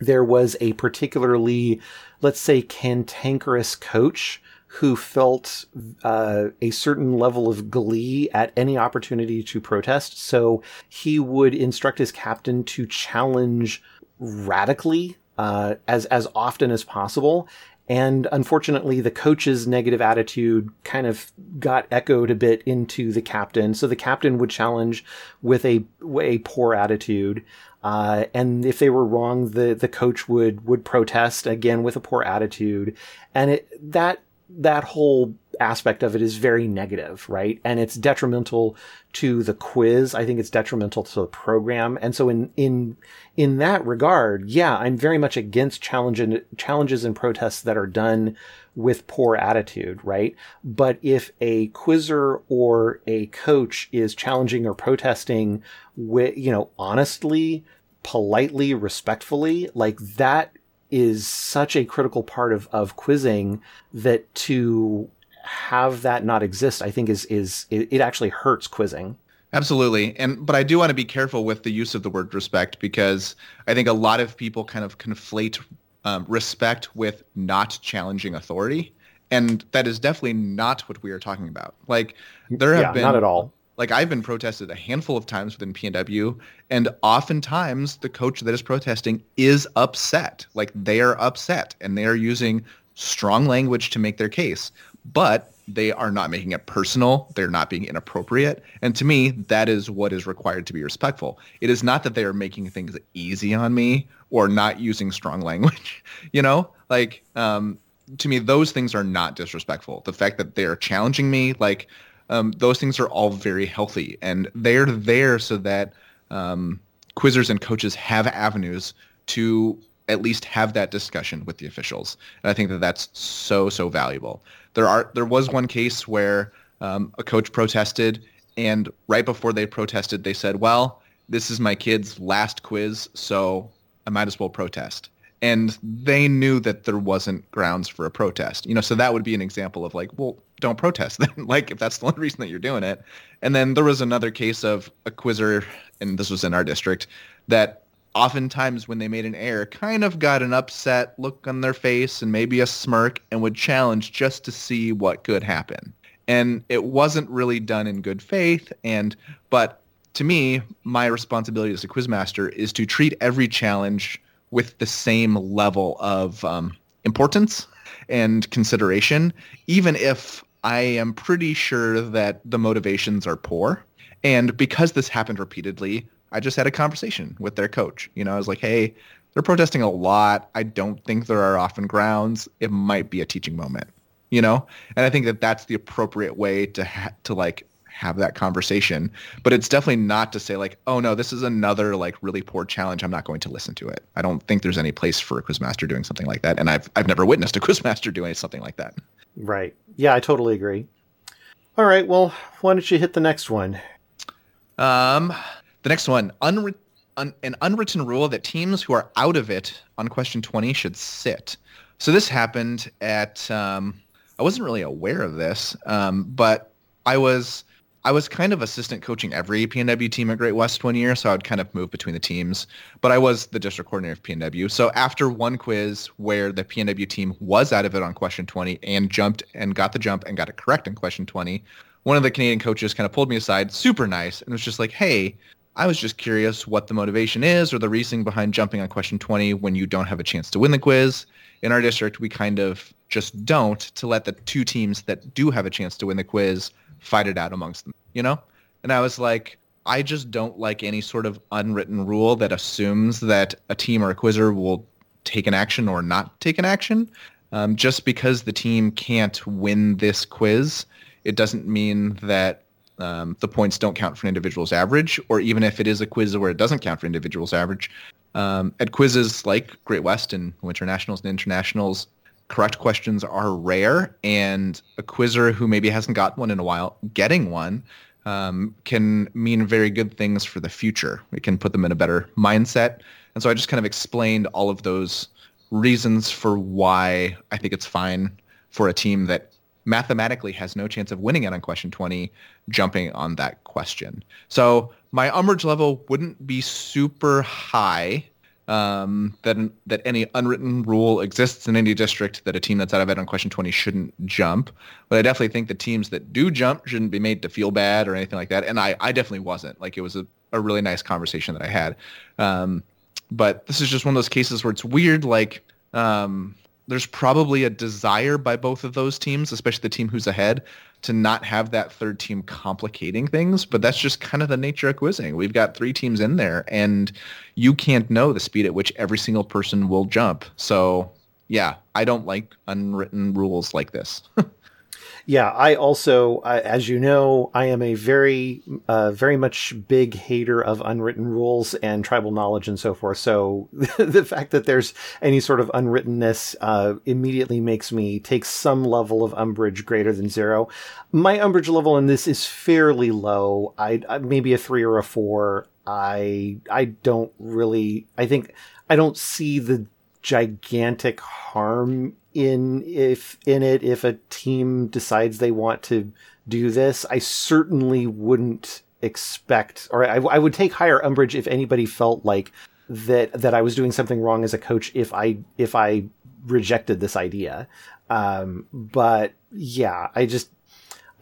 there was a particularly, let's say, cantankerous coach who felt uh, a certain level of glee at any opportunity to protest. So he would instruct his captain to challenge radically uh, as as often as possible. And unfortunately, the coach's negative attitude kind of got echoed a bit into the captain. So the captain would challenge with a a poor attitude. Uh, and if they were wrong, the, the coach would, would protest again with a poor attitude. And it, that, that whole aspect of it is very negative, right? And it's detrimental to the quiz. I think it's detrimental to the program. And so in, in, in that regard, yeah, I'm very much against challenge challenges and protests that are done with poor attitude, right? But if a quizzer or a coach is challenging or protesting with, you know, honestly, politely, respectfully, like that is such a critical part of, of quizzing that to have that not exist, I think is is it, it actually hurts quizzing. Absolutely. And but I do want to be careful with the use of the word respect because I think a lot of people kind of conflate um, respect with not challenging authority. And that is definitely not what we are talking about. Like there have yeah, been not at all. Like I've been protested a handful of times within PNW, and oftentimes the coach that is protesting is upset. Like they are upset and they are using strong language to make their case. But they are not making it personal. They're not being inappropriate. And to me, that is what is required to be respectful. It is not that they are making things easy on me or not using strong language. you know, like um, to me, those things are not disrespectful. The fact that they are challenging me, like um, those things are all very healthy and they're there so that um, quizzers and coaches have avenues to at least have that discussion with the officials. And I think that that's so, so valuable. There are there was one case where um, a coach protested, and right before they protested, they said, "Well, this is my kid's last quiz, so I might as well protest." And they knew that there wasn't grounds for a protest. You know, so that would be an example of like, well, don't protest then. like if that's the only reason that you're doing it. And then there was another case of a quizzer, and this was in our district, that oftentimes when they made an error kind of got an upset look on their face and maybe a smirk and would challenge just to see what could happen. And it wasn't really done in good faith and but to me, my responsibility as a quizmaster is to treat every challenge with the same level of um, importance and consideration, even if I am pretty sure that the motivations are poor. And because this happened repeatedly, I just had a conversation with their coach. You know, I was like, hey, they're protesting a lot. I don't think there are often grounds. It might be a teaching moment, you know? And I think that that's the appropriate way to ha- to like have that conversation. But it's definitely not to say like, oh no, this is another like really poor challenge. I'm not going to listen to it. I don't think there's any place for a quizmaster doing something like that. And I've I've never witnessed a quizmaster doing something like that. Right. Yeah, I totally agree. All right. Well, why don't you hit the next one? Um, the next one, un, an unwritten rule that teams who are out of it on question 20 should sit. So this happened at, um, I wasn't really aware of this, um, but I was I was kind of assistant coaching every PNW team at Great West one year, so I would kind of move between the teams. But I was the district coordinator of PNW. So after one quiz where the PNW team was out of it on question 20 and jumped and got the jump and got it correct in question 20, one of the Canadian coaches kind of pulled me aside, super nice, and was just like, hey, I was just curious what the motivation is or the reasoning behind jumping on question 20 when you don't have a chance to win the quiz. In our district, we kind of just don't to let the two teams that do have a chance to win the quiz fight it out amongst them, you know? And I was like, I just don't like any sort of unwritten rule that assumes that a team or a quizzer will take an action or not take an action. Um, just because the team can't win this quiz, it doesn't mean that um, the points don't count for an individual's average, or even if it is a quiz where it doesn't count for individual's average. Um, at quizzes like Great West and Winter Nationals and Internationals, correct questions are rare, and a quizzer who maybe hasn't gotten one in a while, getting one um, can mean very good things for the future. It can put them in a better mindset. And so I just kind of explained all of those reasons for why I think it's fine for a team that mathematically has no chance of winning it on question 20 jumping on that question. So my umbrage level wouldn't be super high um, that that any unwritten rule exists in any district that a team that's out of it on question 20 shouldn't jump. But I definitely think the teams that do jump shouldn't be made to feel bad or anything like that. And I, I definitely wasn't. Like it was a, a really nice conversation that I had. Um, but this is just one of those cases where it's weird. Like um, there's probably a desire by both of those teams, especially the team who's ahead, to not have that third team complicating things. But that's just kind of the nature of quizzing. We've got three teams in there, and you can't know the speed at which every single person will jump. So yeah, I don't like unwritten rules like this. Yeah, I also, uh, as you know, I am a very, uh, very much big hater of unwritten rules and tribal knowledge and so forth. So the fact that there's any sort of unwrittenness uh, immediately makes me take some level of umbrage greater than zero. My umbrage level in this is fairly low. I, I maybe a three or a four. I I don't really. I think I don't see the gigantic harm in if in it if a team decides they want to do this. I certainly wouldn't expect, or I, I would take higher umbrage if anybody felt like that that I was doing something wrong as a coach if I if I rejected this idea. Um, but yeah, I just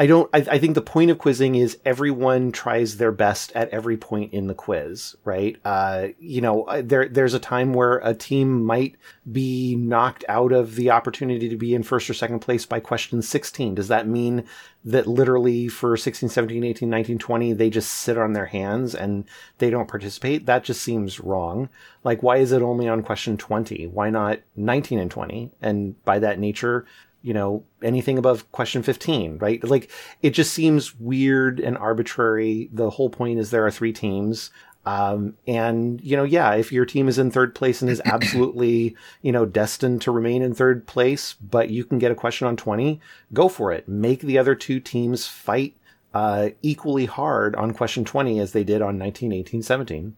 I don't. I, I, think the point of quizzing is everyone tries their best at every point in the quiz, right? Uh, you know, uh, there there's a time where a team might be knocked out of the opportunity to be in first or second place by question 16. Does that mean that literally for 16, 17, 18, 19, 20 they just sit on their hands and they don't participate? That just seems wrong. Like, why is it only on question 20? Why not 19 and 20? And by that nature, you know, anything above question 15, right? Like, it just seems weird and arbitrary. The whole point is there are three teams. Um, and, you know, yeah, if your team is in third place and is absolutely, you know, destined to remain in third place, but you can get a question on 20, go for it. Make the other two teams fight, uh, equally hard on question 20 as they did on 19, 18, 17.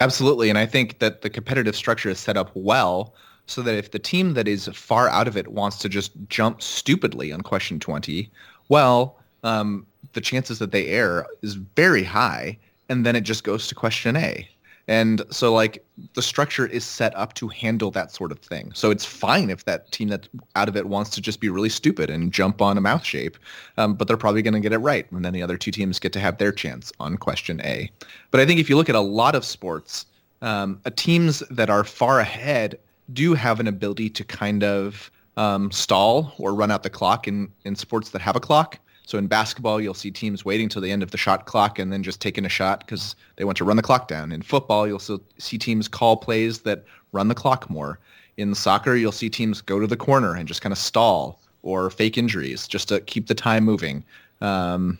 Absolutely. And I think that the competitive structure is set up well so that if the team that is far out of it wants to just jump stupidly on question 20, well, um, the chances that they err is very high, and then it just goes to question A. And so, like, the structure is set up to handle that sort of thing. So it's fine if that team that's out of it wants to just be really stupid and jump on a mouth shape, um, but they're probably going to get it right. And then the other two teams get to have their chance on question A. But I think if you look at a lot of sports, um, teams that are far ahead do have an ability to kind of um, stall or run out the clock in, in sports that have a clock. So in basketball, you'll see teams waiting till the end of the shot clock and then just taking a shot because they want to run the clock down. In football, you'll see teams call plays that run the clock more. In soccer, you'll see teams go to the corner and just kind of stall or fake injuries just to keep the time moving. Um,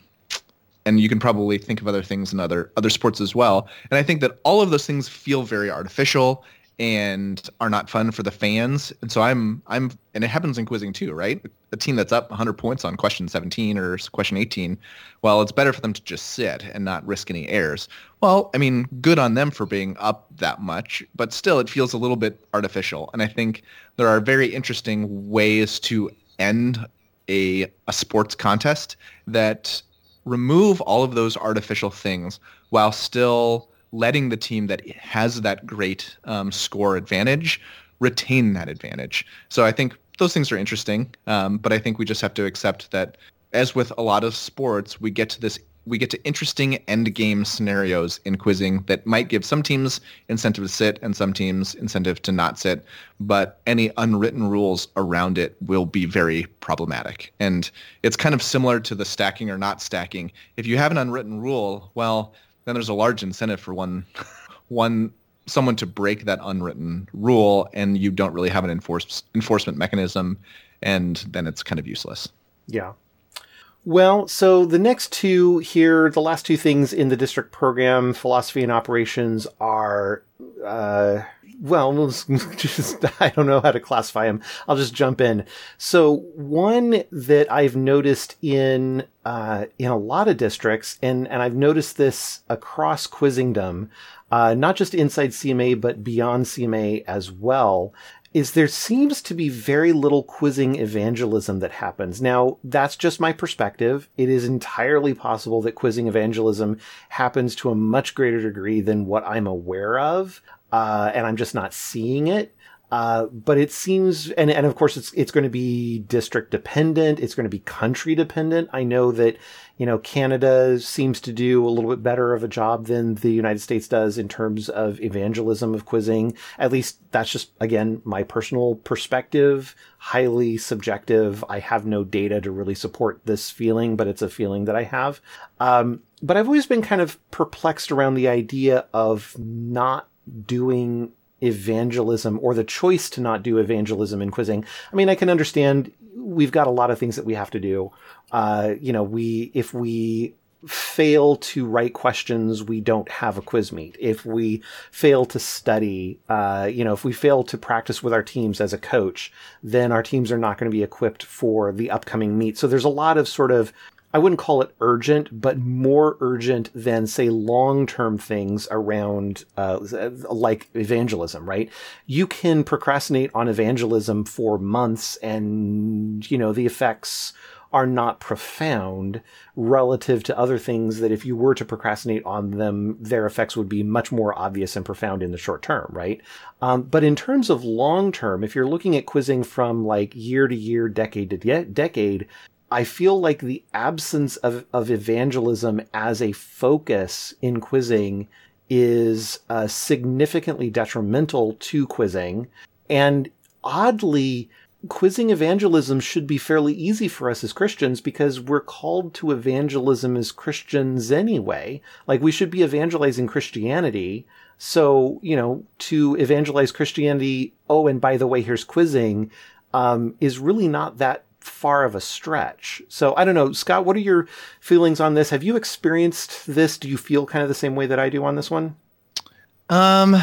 and you can probably think of other things in other other sports as well. And I think that all of those things feel very artificial and are not fun for the fans. And so I'm I'm and it happens in quizzing too, right? A team that's up 100 points on question 17 or question 18, well, it's better for them to just sit and not risk any errors. Well, I mean, good on them for being up that much, but still it feels a little bit artificial. And I think there are very interesting ways to end a a sports contest that remove all of those artificial things while still letting the team that has that great um, score advantage retain that advantage. So I think those things are interesting, um, but I think we just have to accept that, as with a lot of sports, we get to this we get to interesting end game scenarios in quizzing that might give some teams incentive to sit and some teams incentive to not sit, but any unwritten rules around it will be very problematic. And it's kind of similar to the stacking or not stacking. If you have an unwritten rule, well, then there's a large incentive for one one someone to break that unwritten rule and you don't really have an enforce, enforcement mechanism and then it's kind of useless. Yeah. Well, so the next two here, the last two things in the district program, philosophy and operations, are uh, well, just, I don't know how to classify them. I'll just jump in. So one that I've noticed in, uh, in a lot of districts, and, and I've noticed this across Quizzingdom, uh, not just inside CMA, but beyond CMA as well, is there seems to be very little quizzing evangelism that happens. Now, that's just my perspective. It is entirely possible that quizzing evangelism happens to a much greater degree than what I'm aware of uh, and I'm just not seeing it. Uh, but it seems, and, and of course it's, it's going to be district dependent. It's going to be country dependent. I know that, you know, Canada seems to do a little bit better of a job than the United States does in terms of evangelism of quizzing. At least that's just, again, my personal perspective, highly subjective. I have no data to really support this feeling, but it's a feeling that I have. Um, but I've always been kind of perplexed around the idea of not doing evangelism or the choice to not do evangelism in quizzing. I mean, I can understand we've got a lot of things that we have to do. Uh, you know, we if we fail to write questions, we don't have a quiz meet. If we fail to study, uh, you know, if we fail to practice with our teams as a coach, then our teams are not going to be equipped for the upcoming meet. So there's a lot of sort of I wouldn't call it urgent, but more urgent than say long-term things around, uh, like evangelism, right? You can procrastinate on evangelism for months and, you know, the effects are not profound relative to other things that if you were to procrastinate on them, their effects would be much more obvious and profound in the short term, right? Um, but in terms of long term, if you're looking at quizzing from like year to year, decade to de- decade, I feel like the absence of, of evangelism as a focus in quizzing is uh, significantly detrimental to quizzing. And oddly, quizzing evangelism should be fairly easy for us as Christians because we're called to evangelism as Christians anyway. Like we should be evangelizing Christianity. So, you know, to evangelize Christianity, oh, and by the way, here's quizzing, um, is really not that far of a stretch. So I don't know, Scott, what are your feelings on this? Have you experienced this? Do you feel kind of the same way that I do on this one? Um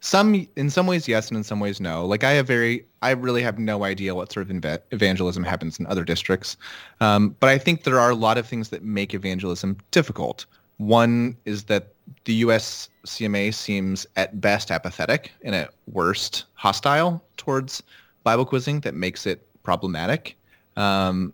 some in some ways yes and in some ways no. Like I have very I really have no idea what sort of evangelism happens in other districts. Um, but I think there are a lot of things that make evangelism difficult. One is that the US CMA seems at best apathetic and at worst hostile towards Bible quizzing that makes it problematic. Um,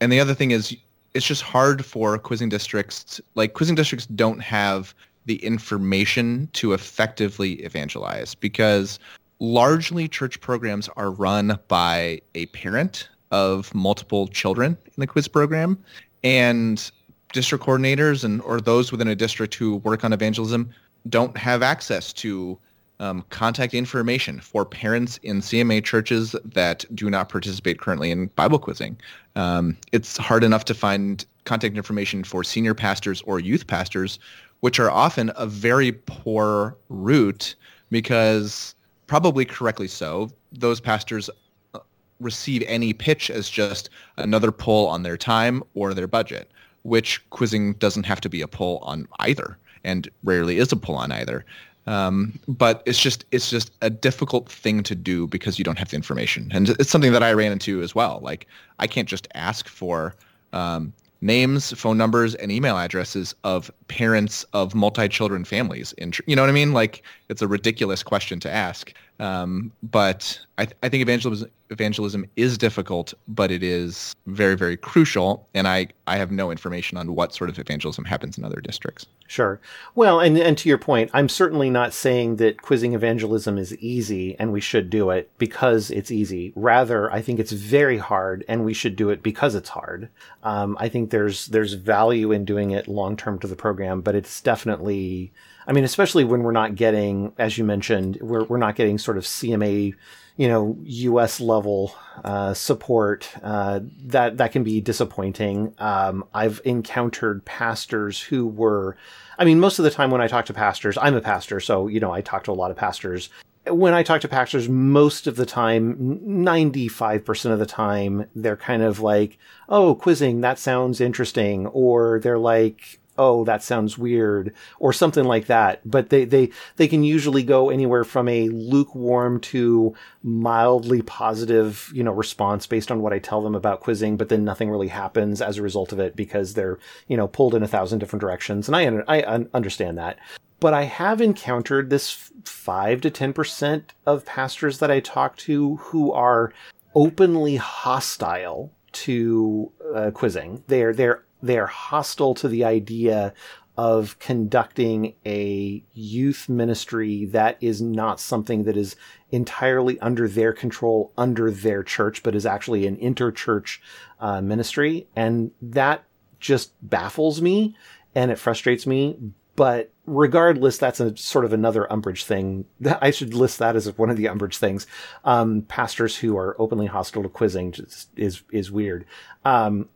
and the other thing is, it's just hard for quizzing districts. Like quizzing districts don't have the information to effectively evangelize because largely church programs are run by a parent of multiple children in the quiz program and district coordinators and or those within a district who work on evangelism don't have access to um, contact information for parents in CMA churches that do not participate currently in Bible quizzing. Um, it's hard enough to find contact information for senior pastors or youth pastors, which are often a very poor route because probably correctly so, those pastors uh, receive any pitch as just another pull on their time or their budget, which quizzing doesn't have to be a pull on either and rarely is a pull on either. Um, but it's just it's just a difficult thing to do because you don't have the information, and it's something that I ran into as well. Like I can't just ask for um, names, phone numbers, and email addresses of parents of multi-children families. In you know what I mean? Like it's a ridiculous question to ask. Um, but I, th- I think evangelism evangelism is difficult, but it is very very crucial. And I I have no information on what sort of evangelism happens in other districts. Sure. Well, and and to your point, I'm certainly not saying that quizzing evangelism is easy and we should do it because it's easy. Rather, I think it's very hard and we should do it because it's hard. Um, I think there's there's value in doing it long term to the program, but it's definitely, I mean, especially when we're not getting, as you mentioned, we're we're not getting sort of CMA you know, U.S. level uh, support, uh, that that can be disappointing. Um, I've encountered pastors who were, I mean, most of the time when I talk to pastors, I'm a pastor, so you know, I talk to a lot of pastors. When I talk to pastors, most of the time, 95% of the time, they're kind of like, oh, quizzing, that sounds interesting. Or they're like, oh, that sounds weird, or something like that. But they, they, they can usually go anywhere from a lukewarm to mildly positive, you know, response based on what I tell them about quizzing, but then nothing really happens as a result of it because they're, you know, pulled in a thousand different directions. And I, I understand that. But I have encountered this five to 10% of pastors that I talk to who are openly hostile to uh, quizzing. They're, they're they're hostile to the idea of conducting a youth ministry that is not something that is entirely under their control, under their church, but is actually an interchurch uh, ministry. And that just baffles me and it frustrates me. But regardless, that's a sort of another umbrage thing. I should list that as one of the umbrage things. Um, pastors who are openly hostile to quizzing is is weird. Um,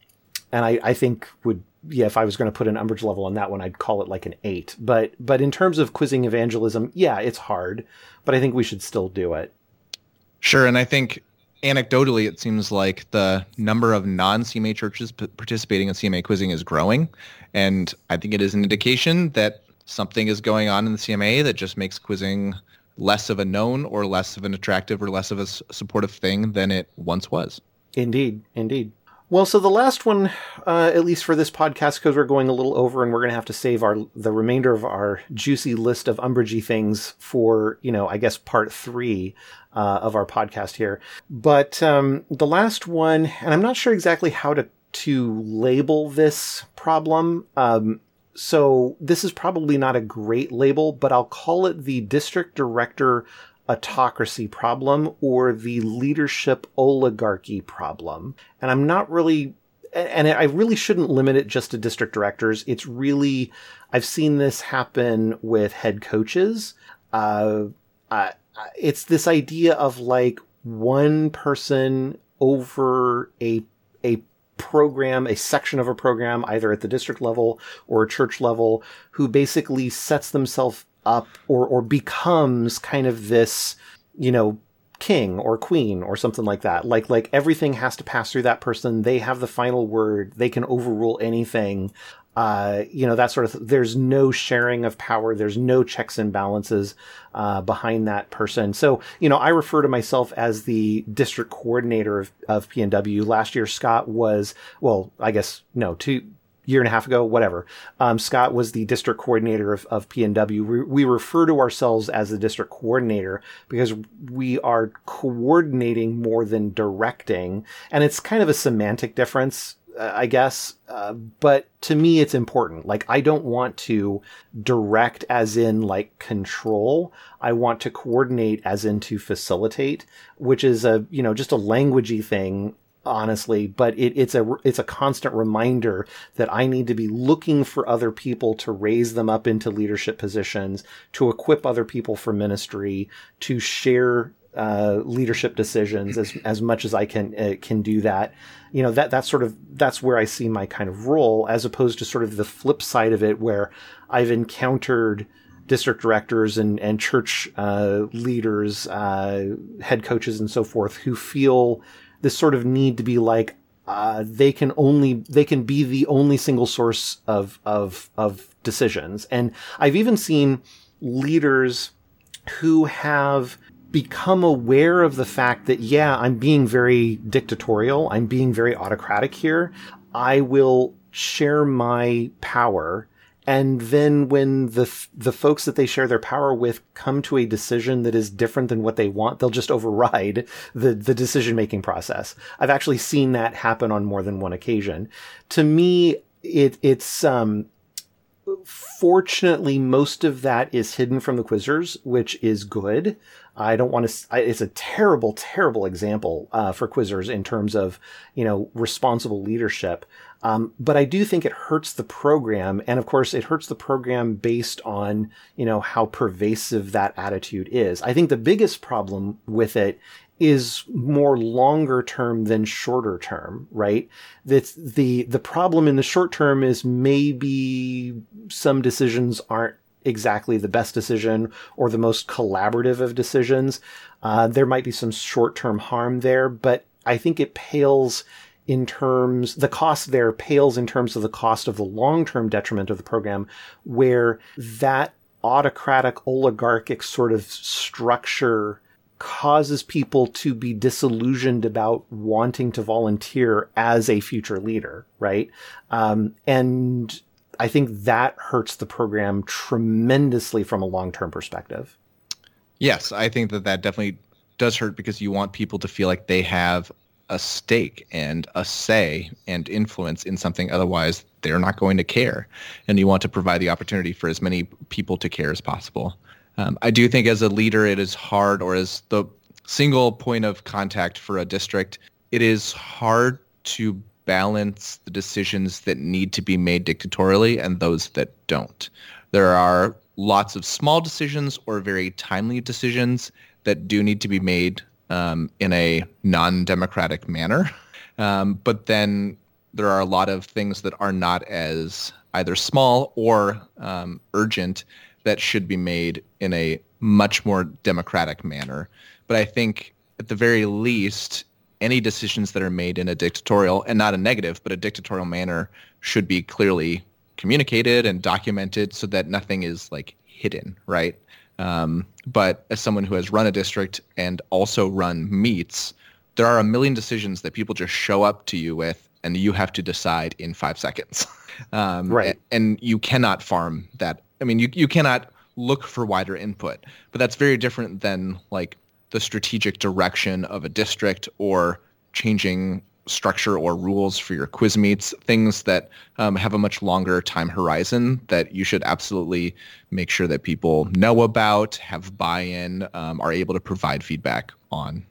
and I, I think would yeah if I was going to put an umbrage level on that one I'd call it like an eight. But but in terms of quizzing evangelism, yeah, it's hard, but I think we should still do it. Sure, and I think anecdotally, it seems like the number of non-CMA churches p- participating in CMA quizzing is growing, and I think it is an indication that something is going on in the CMA that just makes quizzing less of a known or less of an attractive or less of a supportive thing than it once was. Indeed, indeed. Well, so the last one, uh, at least for this podcast, because we're going a little over, and we're going to have to save our the remainder of our juicy list of umbragey things for, you know, I guess part three uh, of our podcast here. But um, the last one, and I'm not sure exactly how to to label this problem. Um, so this is probably not a great label, but I'll call it the district director autocracy problem or the leadership oligarchy problem. And I'm not really, and I really shouldn't limit it just to district directors. It's really, I've seen this happen with head coaches. Uh, uh, it's this idea of like one person over a, a program, a section of a program, either at the district level or a church level, who basically sets themselves up or or becomes kind of this, you know, king or queen or something like that. Like like everything has to pass through that person. They have the final word. They can overrule anything. Uh, you know that sort of. Th- there's no sharing of power. There's no checks and balances uh, behind that person. So you know, I refer to myself as the district coordinator of of PNW. Last year, Scott was well, I guess no, two year and a half ago, whatever. Um, Scott was the district coordinator of, of PNW. We, we, refer to ourselves as the district coordinator because we are coordinating more than directing. And it's kind of a semantic difference, uh, I guess. Uh, but to me, it's important. Like, I don't want to direct as in like control. I want to coordinate as in to facilitate, which is a, you know, just a languagey thing honestly, but it, it's a it's a constant reminder that I need to be looking for other people to raise them up into leadership positions, to equip other people for ministry, to share uh, leadership decisions as as much as I can uh, can do that. You know that that's sort of that's where I see my kind of role, as opposed to sort of the flip side of it, where I've encountered district directors and and church uh, leaders, uh, head coaches, and so forth who feel this sort of need to be like uh, they can only they can be the only single source of of of decisions. And i've even seen leaders who have become aware of the fact that yeah i'm being very dictatorial. I'm being very autocratic here. I will share my power and then when the the folks that they share their power with come to a decision that is different than what they want, they'll just override the the decision making process. I've actually seen that happen on more than one occasion. To me, it it's um fortunately most of that is hidden from the quizzers, which is good. I don't want to. It's a terrible, terrible example uh, for quizzers in terms of you know responsible leadership. Um, but I do think it hurts the program. And of course, it hurts the program based on, you know, how pervasive that attitude is. I think the biggest problem with it is more longer term than shorter term, right? That's the, the problem in the short term is maybe some decisions aren't exactly the best decision or the most collaborative of decisions. Uh, there might be some short term harm there, but I think it pales in terms, the cost there pales in terms of the cost of the long term detriment of the program, where that autocratic oligarchic sort of structure causes people to be disillusioned about wanting to volunteer as a future leader, right? Um, and I think that hurts the program tremendously from a long term perspective. Yes, I think that that definitely does hurt because you want people to feel like they have a stake and a say and influence in something. Otherwise, they're not going to care. And you want to provide the opportunity for as many people to care as possible. Um, I do think as a leader, it is hard, or as the single point of contact for a district, it is hard to balance the decisions that need to be made dictatorially and those that don't. There are lots of small decisions or very timely decisions that do need to be made um, in a non-democratic manner. Um, but then there are a lot of things that are not as either small or um, urgent that should be made in a much more democratic manner. But I think at the very least, any decisions that are made in a dictatorial and not a negative, but a dictatorial manner should be clearly communicated and documented so that nothing is like hidden, right? Um, but as someone who has run a district and also run meets, there are a million decisions that people just show up to you with, and you have to decide in five seconds. Um, right. And you cannot farm that. I mean, you you cannot look for wider input, but that's very different than like the strategic direction of a district or changing structure or rules for your quiz meets, things that um, have a much longer time horizon that you should absolutely make sure that people know about, have buy-in, um, are able to provide feedback on.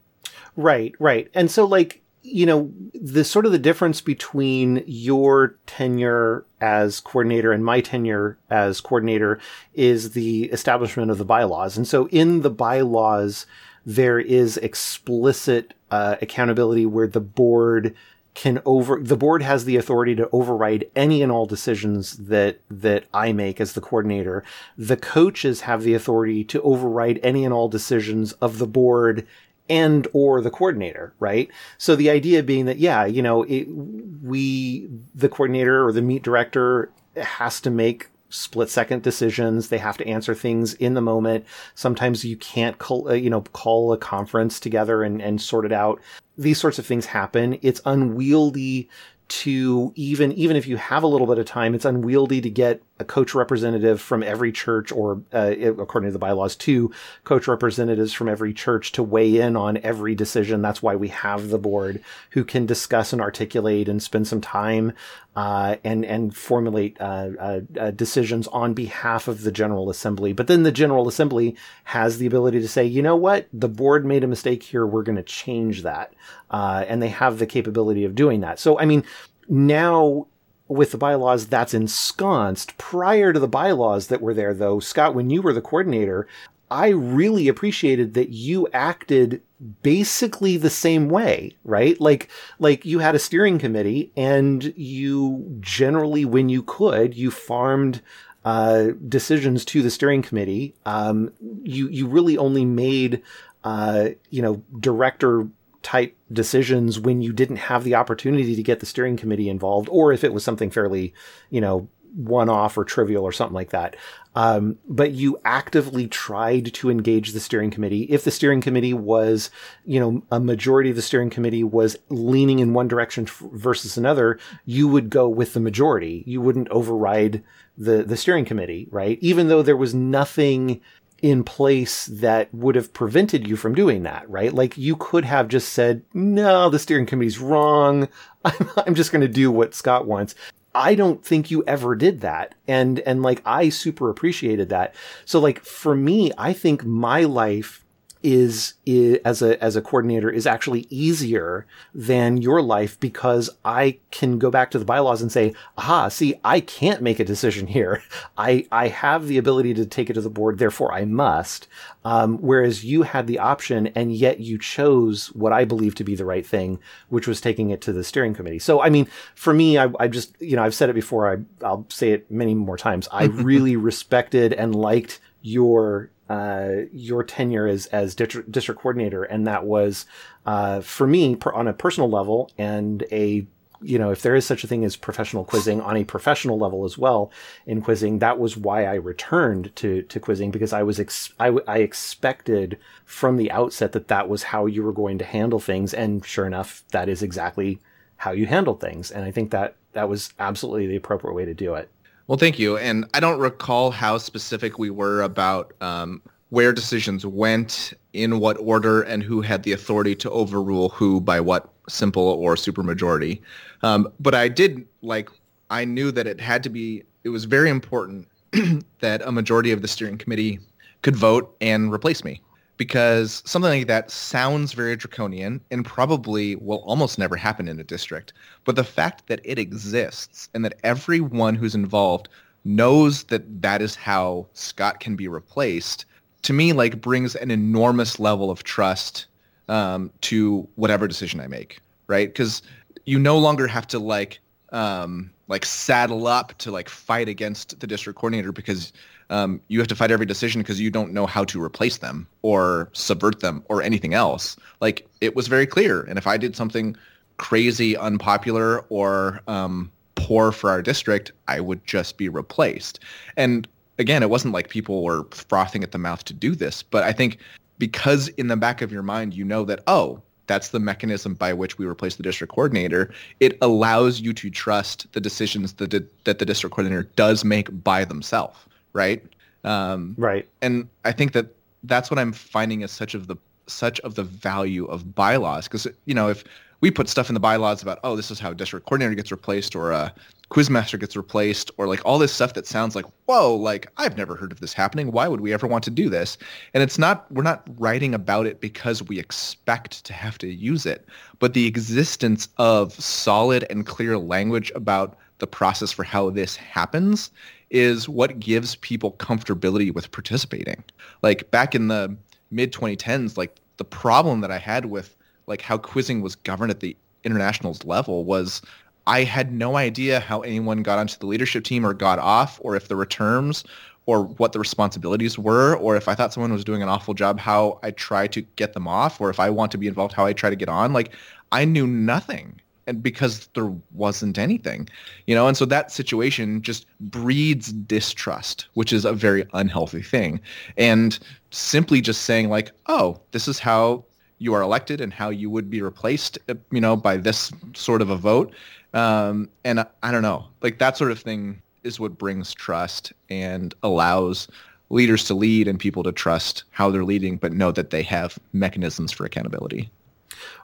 Right, right. And so like, you know, the sort of the difference between your tenure as coordinator and my tenure as coordinator is the establishment of the bylaws. And so in the bylaws, there is explicit uh, accountability where the board can over the board has the authority to override any and all decisions that that I make as the coordinator. The coaches have the authority to override any and all decisions of the board and or the coordinator, right? So the idea being that yeah, you know, it, we the coordinator or the meet director has to make split second decisions. They have to answer things in the moment. Sometimes you can't call, uh, you know, call a conference together and, and sort it out. These sorts of things happen. It's unwieldy to even even if you have a little bit of time, it's unwieldy to get a coach representative from every church, or uh, according to the bylaws, two coach representatives from every church to weigh in on every decision. That's why we have the board who can discuss and articulate and spend some time uh, and and formulate uh, uh, uh, decisions on behalf of the General Assembly. But then the General Assembly has the ability to say, you know what, the board made a mistake here. We're going to change that, uh, and they have the capability of doing that. So I mean, now with the bylaws that's ensconced. Prior to the bylaws that were there, though, Scott, when you were the coordinator, I really appreciated that you acted basically the same way, right? Like, like you had a steering committee and you generally, when you could, you farmed, uh, decisions to the steering committee. Um, you, you really only made, uh, you know, director type decisions when you didn't have the opportunity to get the steering committee involved, or if it was something fairly, you know, one off or trivial or something like that. Um, but you actively tried to engage the steering committee. If the steering committee was, you know, a majority of the steering committee was leaning in one direction versus another, you would go with the majority. You wouldn't override the, the steering committee, right? Even though there was nothing in place that would have prevented you from doing that, right? Like you could have just said, no, the steering committee's wrong. I'm, I'm just going to do what Scott wants. I don't think you ever did that. And, and like, I super appreciated that. So like, for me, I think my life is, is, as a as a coordinator is actually easier than your life because I can go back to the bylaws and say, aha, see, I can't make a decision here. I I have the ability to take it to the board, therefore I must. Um, whereas you had the option, and yet you chose what I believe to be the right thing, which was taking it to the steering committee. So, I mean, for me, I, I just, you know, I've said it before. I, I'll say it many more times. I really respected and liked your uh, your tenure as as district, district coordinator, and that was uh, for me per, on a personal level and a you know if there is such a thing as professional quizzing on a professional level as well in quizzing that was why I returned to to quizzing because I was ex- I, I expected from the outset that that was how you were going to handle things. And sure enough that is exactly how you handled things. And I think that that was absolutely the appropriate way to do it. Well, thank you. And I don't recall how specific we were about um, where decisions went, in what order, and who had the authority to overrule who by what simple or supermajority. Um, but I did like, I knew that it had to be, it was very important that a majority of the steering committee could vote and replace me because something like that sounds very draconian and probably will almost never happen in a district. But the fact that it exists and that everyone who's involved knows that that is how Scott can be replaced, to me, like brings an enormous level of trust um, to whatever decision I make, right? Because you no longer have to like um, like saddle up to like fight against the district coordinator because um, you have to fight every decision because you don't know how to replace them or subvert them or anything else. Like it was very clear. And if I did something crazy, unpopular, or um, poor for our district, I would just be replaced. And again, it wasn't like people were frothing at the mouth to do this, but I think because in the back of your mind you know that oh that's the mechanism by which we replace the district coordinator. It allows you to trust the decisions that, that the district coordinator does make by themselves, right? Um, right. And I think that that's what I'm finding is such of the such of the value of bylaws because you know if we put stuff in the bylaws about oh this is how district coordinator gets replaced or a quizmaster gets replaced or like all this stuff that sounds like whoa like i've never heard of this happening why would we ever want to do this and it's not we're not writing about it because we expect to have to use it but the existence of solid and clear language about the process for how this happens is what gives people comfortability with participating like back in the mid 2010s like the problem that i had with like how quizzing was governed at the internationals level was I had no idea how anyone got onto the leadership team or got off, or if there were terms, or what the responsibilities were, or if I thought someone was doing an awful job, how I try to get them off, or if I want to be involved, how I try to get on. Like I knew nothing, and because there wasn't anything, you know. And so that situation just breeds distrust, which is a very unhealthy thing. And simply just saying like, oh, this is how you are elected and how you would be replaced, uh, you know, by this sort of a vote. Um, and I, I don't know, like that sort of thing is what brings trust and allows leaders to lead and people to trust how they're leading, but know that they have mechanisms for accountability.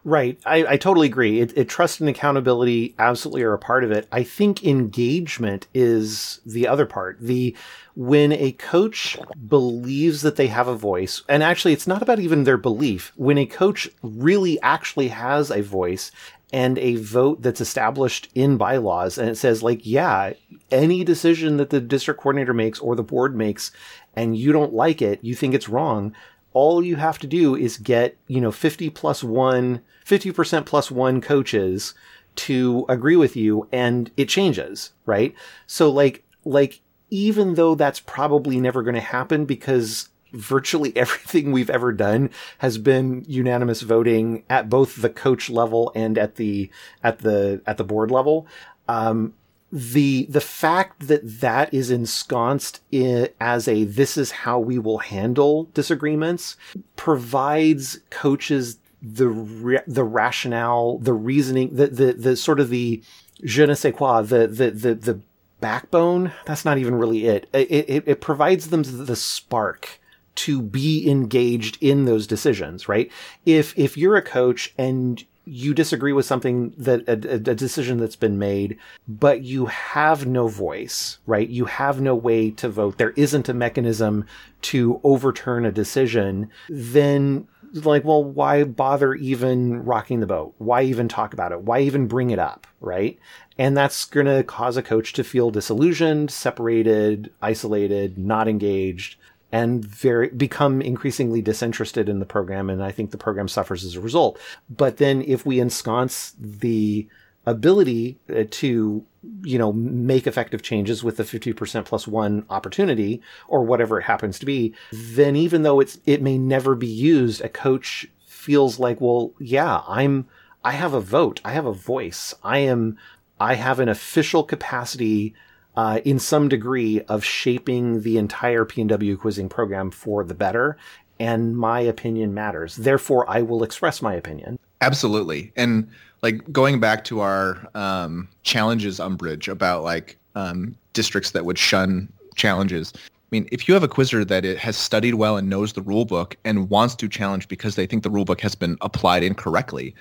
Right. I, I totally agree. It, it, trust and accountability absolutely are a part of it. I think engagement is the other part. The when a coach believes that they have a voice, and actually it's not about even their belief, when a coach really actually has a voice and a vote that's established in bylaws and it says like yeah any decision that the district coordinator makes or the board makes and you don't like it you think it's wrong all you have to do is get, you know, 50 plus one, 50% plus one coaches to agree with you and it changes, right? So like, like, even though that's probably never going to happen because virtually everything we've ever done has been unanimous voting at both the coach level and at the, at the, at the board level. Um, the the fact that that is ensconced in, as a this is how we will handle disagreements provides coaches the the rationale, the reasoning, the the the sort of the je ne sais quoi, the the the the backbone. That's not even really it. It it, it provides them the spark to be engaged in those decisions, right? If if you're a coach and you disagree with something that a, a, decision that's been made, but you have no voice, right? You have no way to vote. There isn't a mechanism to overturn a decision. Then like, well, why bother even rocking the boat? Why even talk about it? Why even bring it up? Right. And that's going to cause a coach to feel disillusioned, separated, isolated, not engaged and very become increasingly disinterested in the program and i think the program suffers as a result. But then if we ensconce the ability uh, to you know make effective changes with the 50% plus 1 opportunity or whatever it happens to be then even though it's it may never be used a coach feels like well yeah i'm i have a vote. I have a voice. I am i have an official capacity uh, in some degree of shaping the entire PNW quizzing program for the better. And my opinion matters. Therefore, I will express my opinion. Absolutely. And like going back to our um, challenges umbrage about like um, districts that would shun challenges. I mean, if you have a quizzer that it has studied well and knows the rule book and wants to challenge because they think the rule book has been applied incorrectly,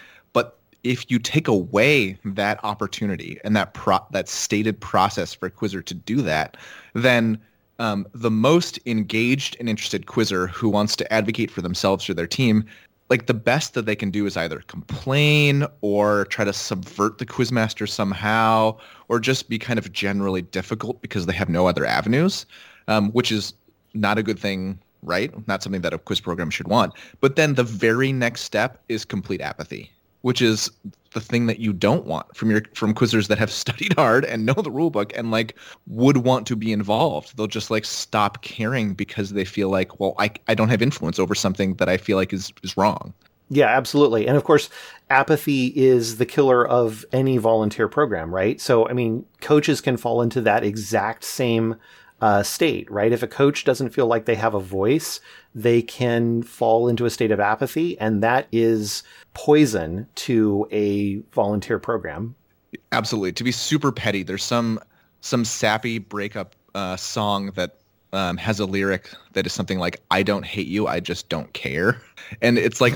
if you take away that opportunity and that pro- that stated process for a quizzer to do that, then um, the most engaged and interested quizzer who wants to advocate for themselves or their team, like the best that they can do is either complain or try to subvert the quizmaster somehow, or just be kind of generally difficult because they have no other avenues, um, which is not a good thing right? Not something that a quiz program should want. But then the very next step is complete apathy which is the thing that you don't want from your from quizzers that have studied hard and know the rule book and like would want to be involved. They'll just like stop caring because they feel like, well, I, I don't have influence over something that I feel like is, is wrong. Yeah, absolutely. And of course, apathy is the killer of any volunteer program, right? So, I mean, coaches can fall into that exact same uh, state, right? If a coach doesn't feel like they have a voice, they can fall into a state of apathy, and that is poison to a volunteer program. Absolutely. To be super petty, there's some some sappy breakup uh, song that um, has a lyric that is something like "I don't hate you, I just don't care," and it's like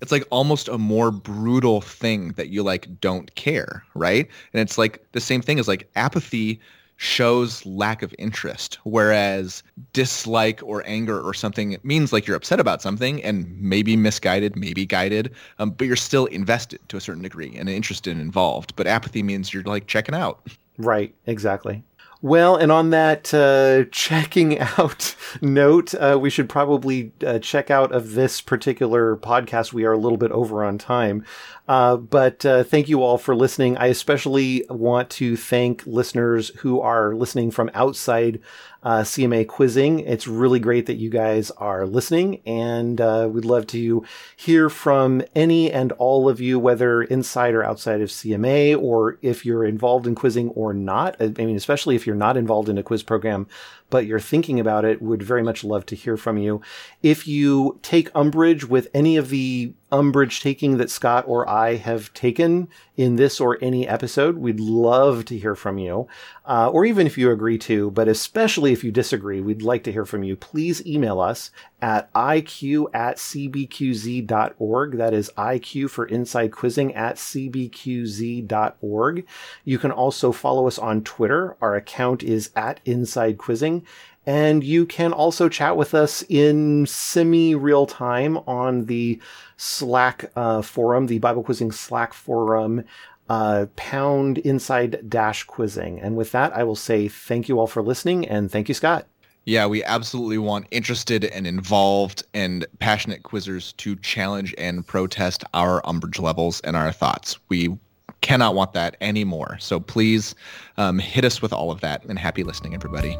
it's like almost a more brutal thing that you like don't care, right? And it's like the same thing as like apathy shows lack of interest, whereas dislike or anger or something means like you're upset about something and maybe misguided, maybe guided, um, but you're still invested to a certain degree and interested and involved. But apathy means you're like checking out. Right, exactly. Well, and on that uh, checking out note, uh, we should probably uh, check out of this particular podcast. We are a little bit over on time. Uh, but uh, thank you all for listening. I especially want to thank listeners who are listening from outside uh, CMA quizzing. It's really great that you guys are listening, and uh, we'd love to hear from any and all of you, whether inside or outside of CMA, or if you're involved in quizzing or not. I mean, especially if you're not involved in a quiz program, but you're thinking about it, would very much love to hear from you. If you take umbrage with any of the umbrage taking that Scott or I have taken in this or any episode, we'd love to hear from you. Uh, or even if you agree to, but especially if you disagree, we'd like to hear from you. Please email us at iq at cbqz.org. That is IQ for Inside Quizzing at cbqz.org. You can also follow us on Twitter. Our account is at Inside Quizzing. And you can also chat with us in semi real time on the Slack uh, forum, the Bible Quizzing Slack forum, uh, pound inside dash quizzing. And with that, I will say thank you all for listening and thank you, Scott. Yeah, we absolutely want interested and involved and passionate quizzers to challenge and protest our umbrage levels and our thoughts. We cannot want that anymore. So please um, hit us with all of that and happy listening, everybody.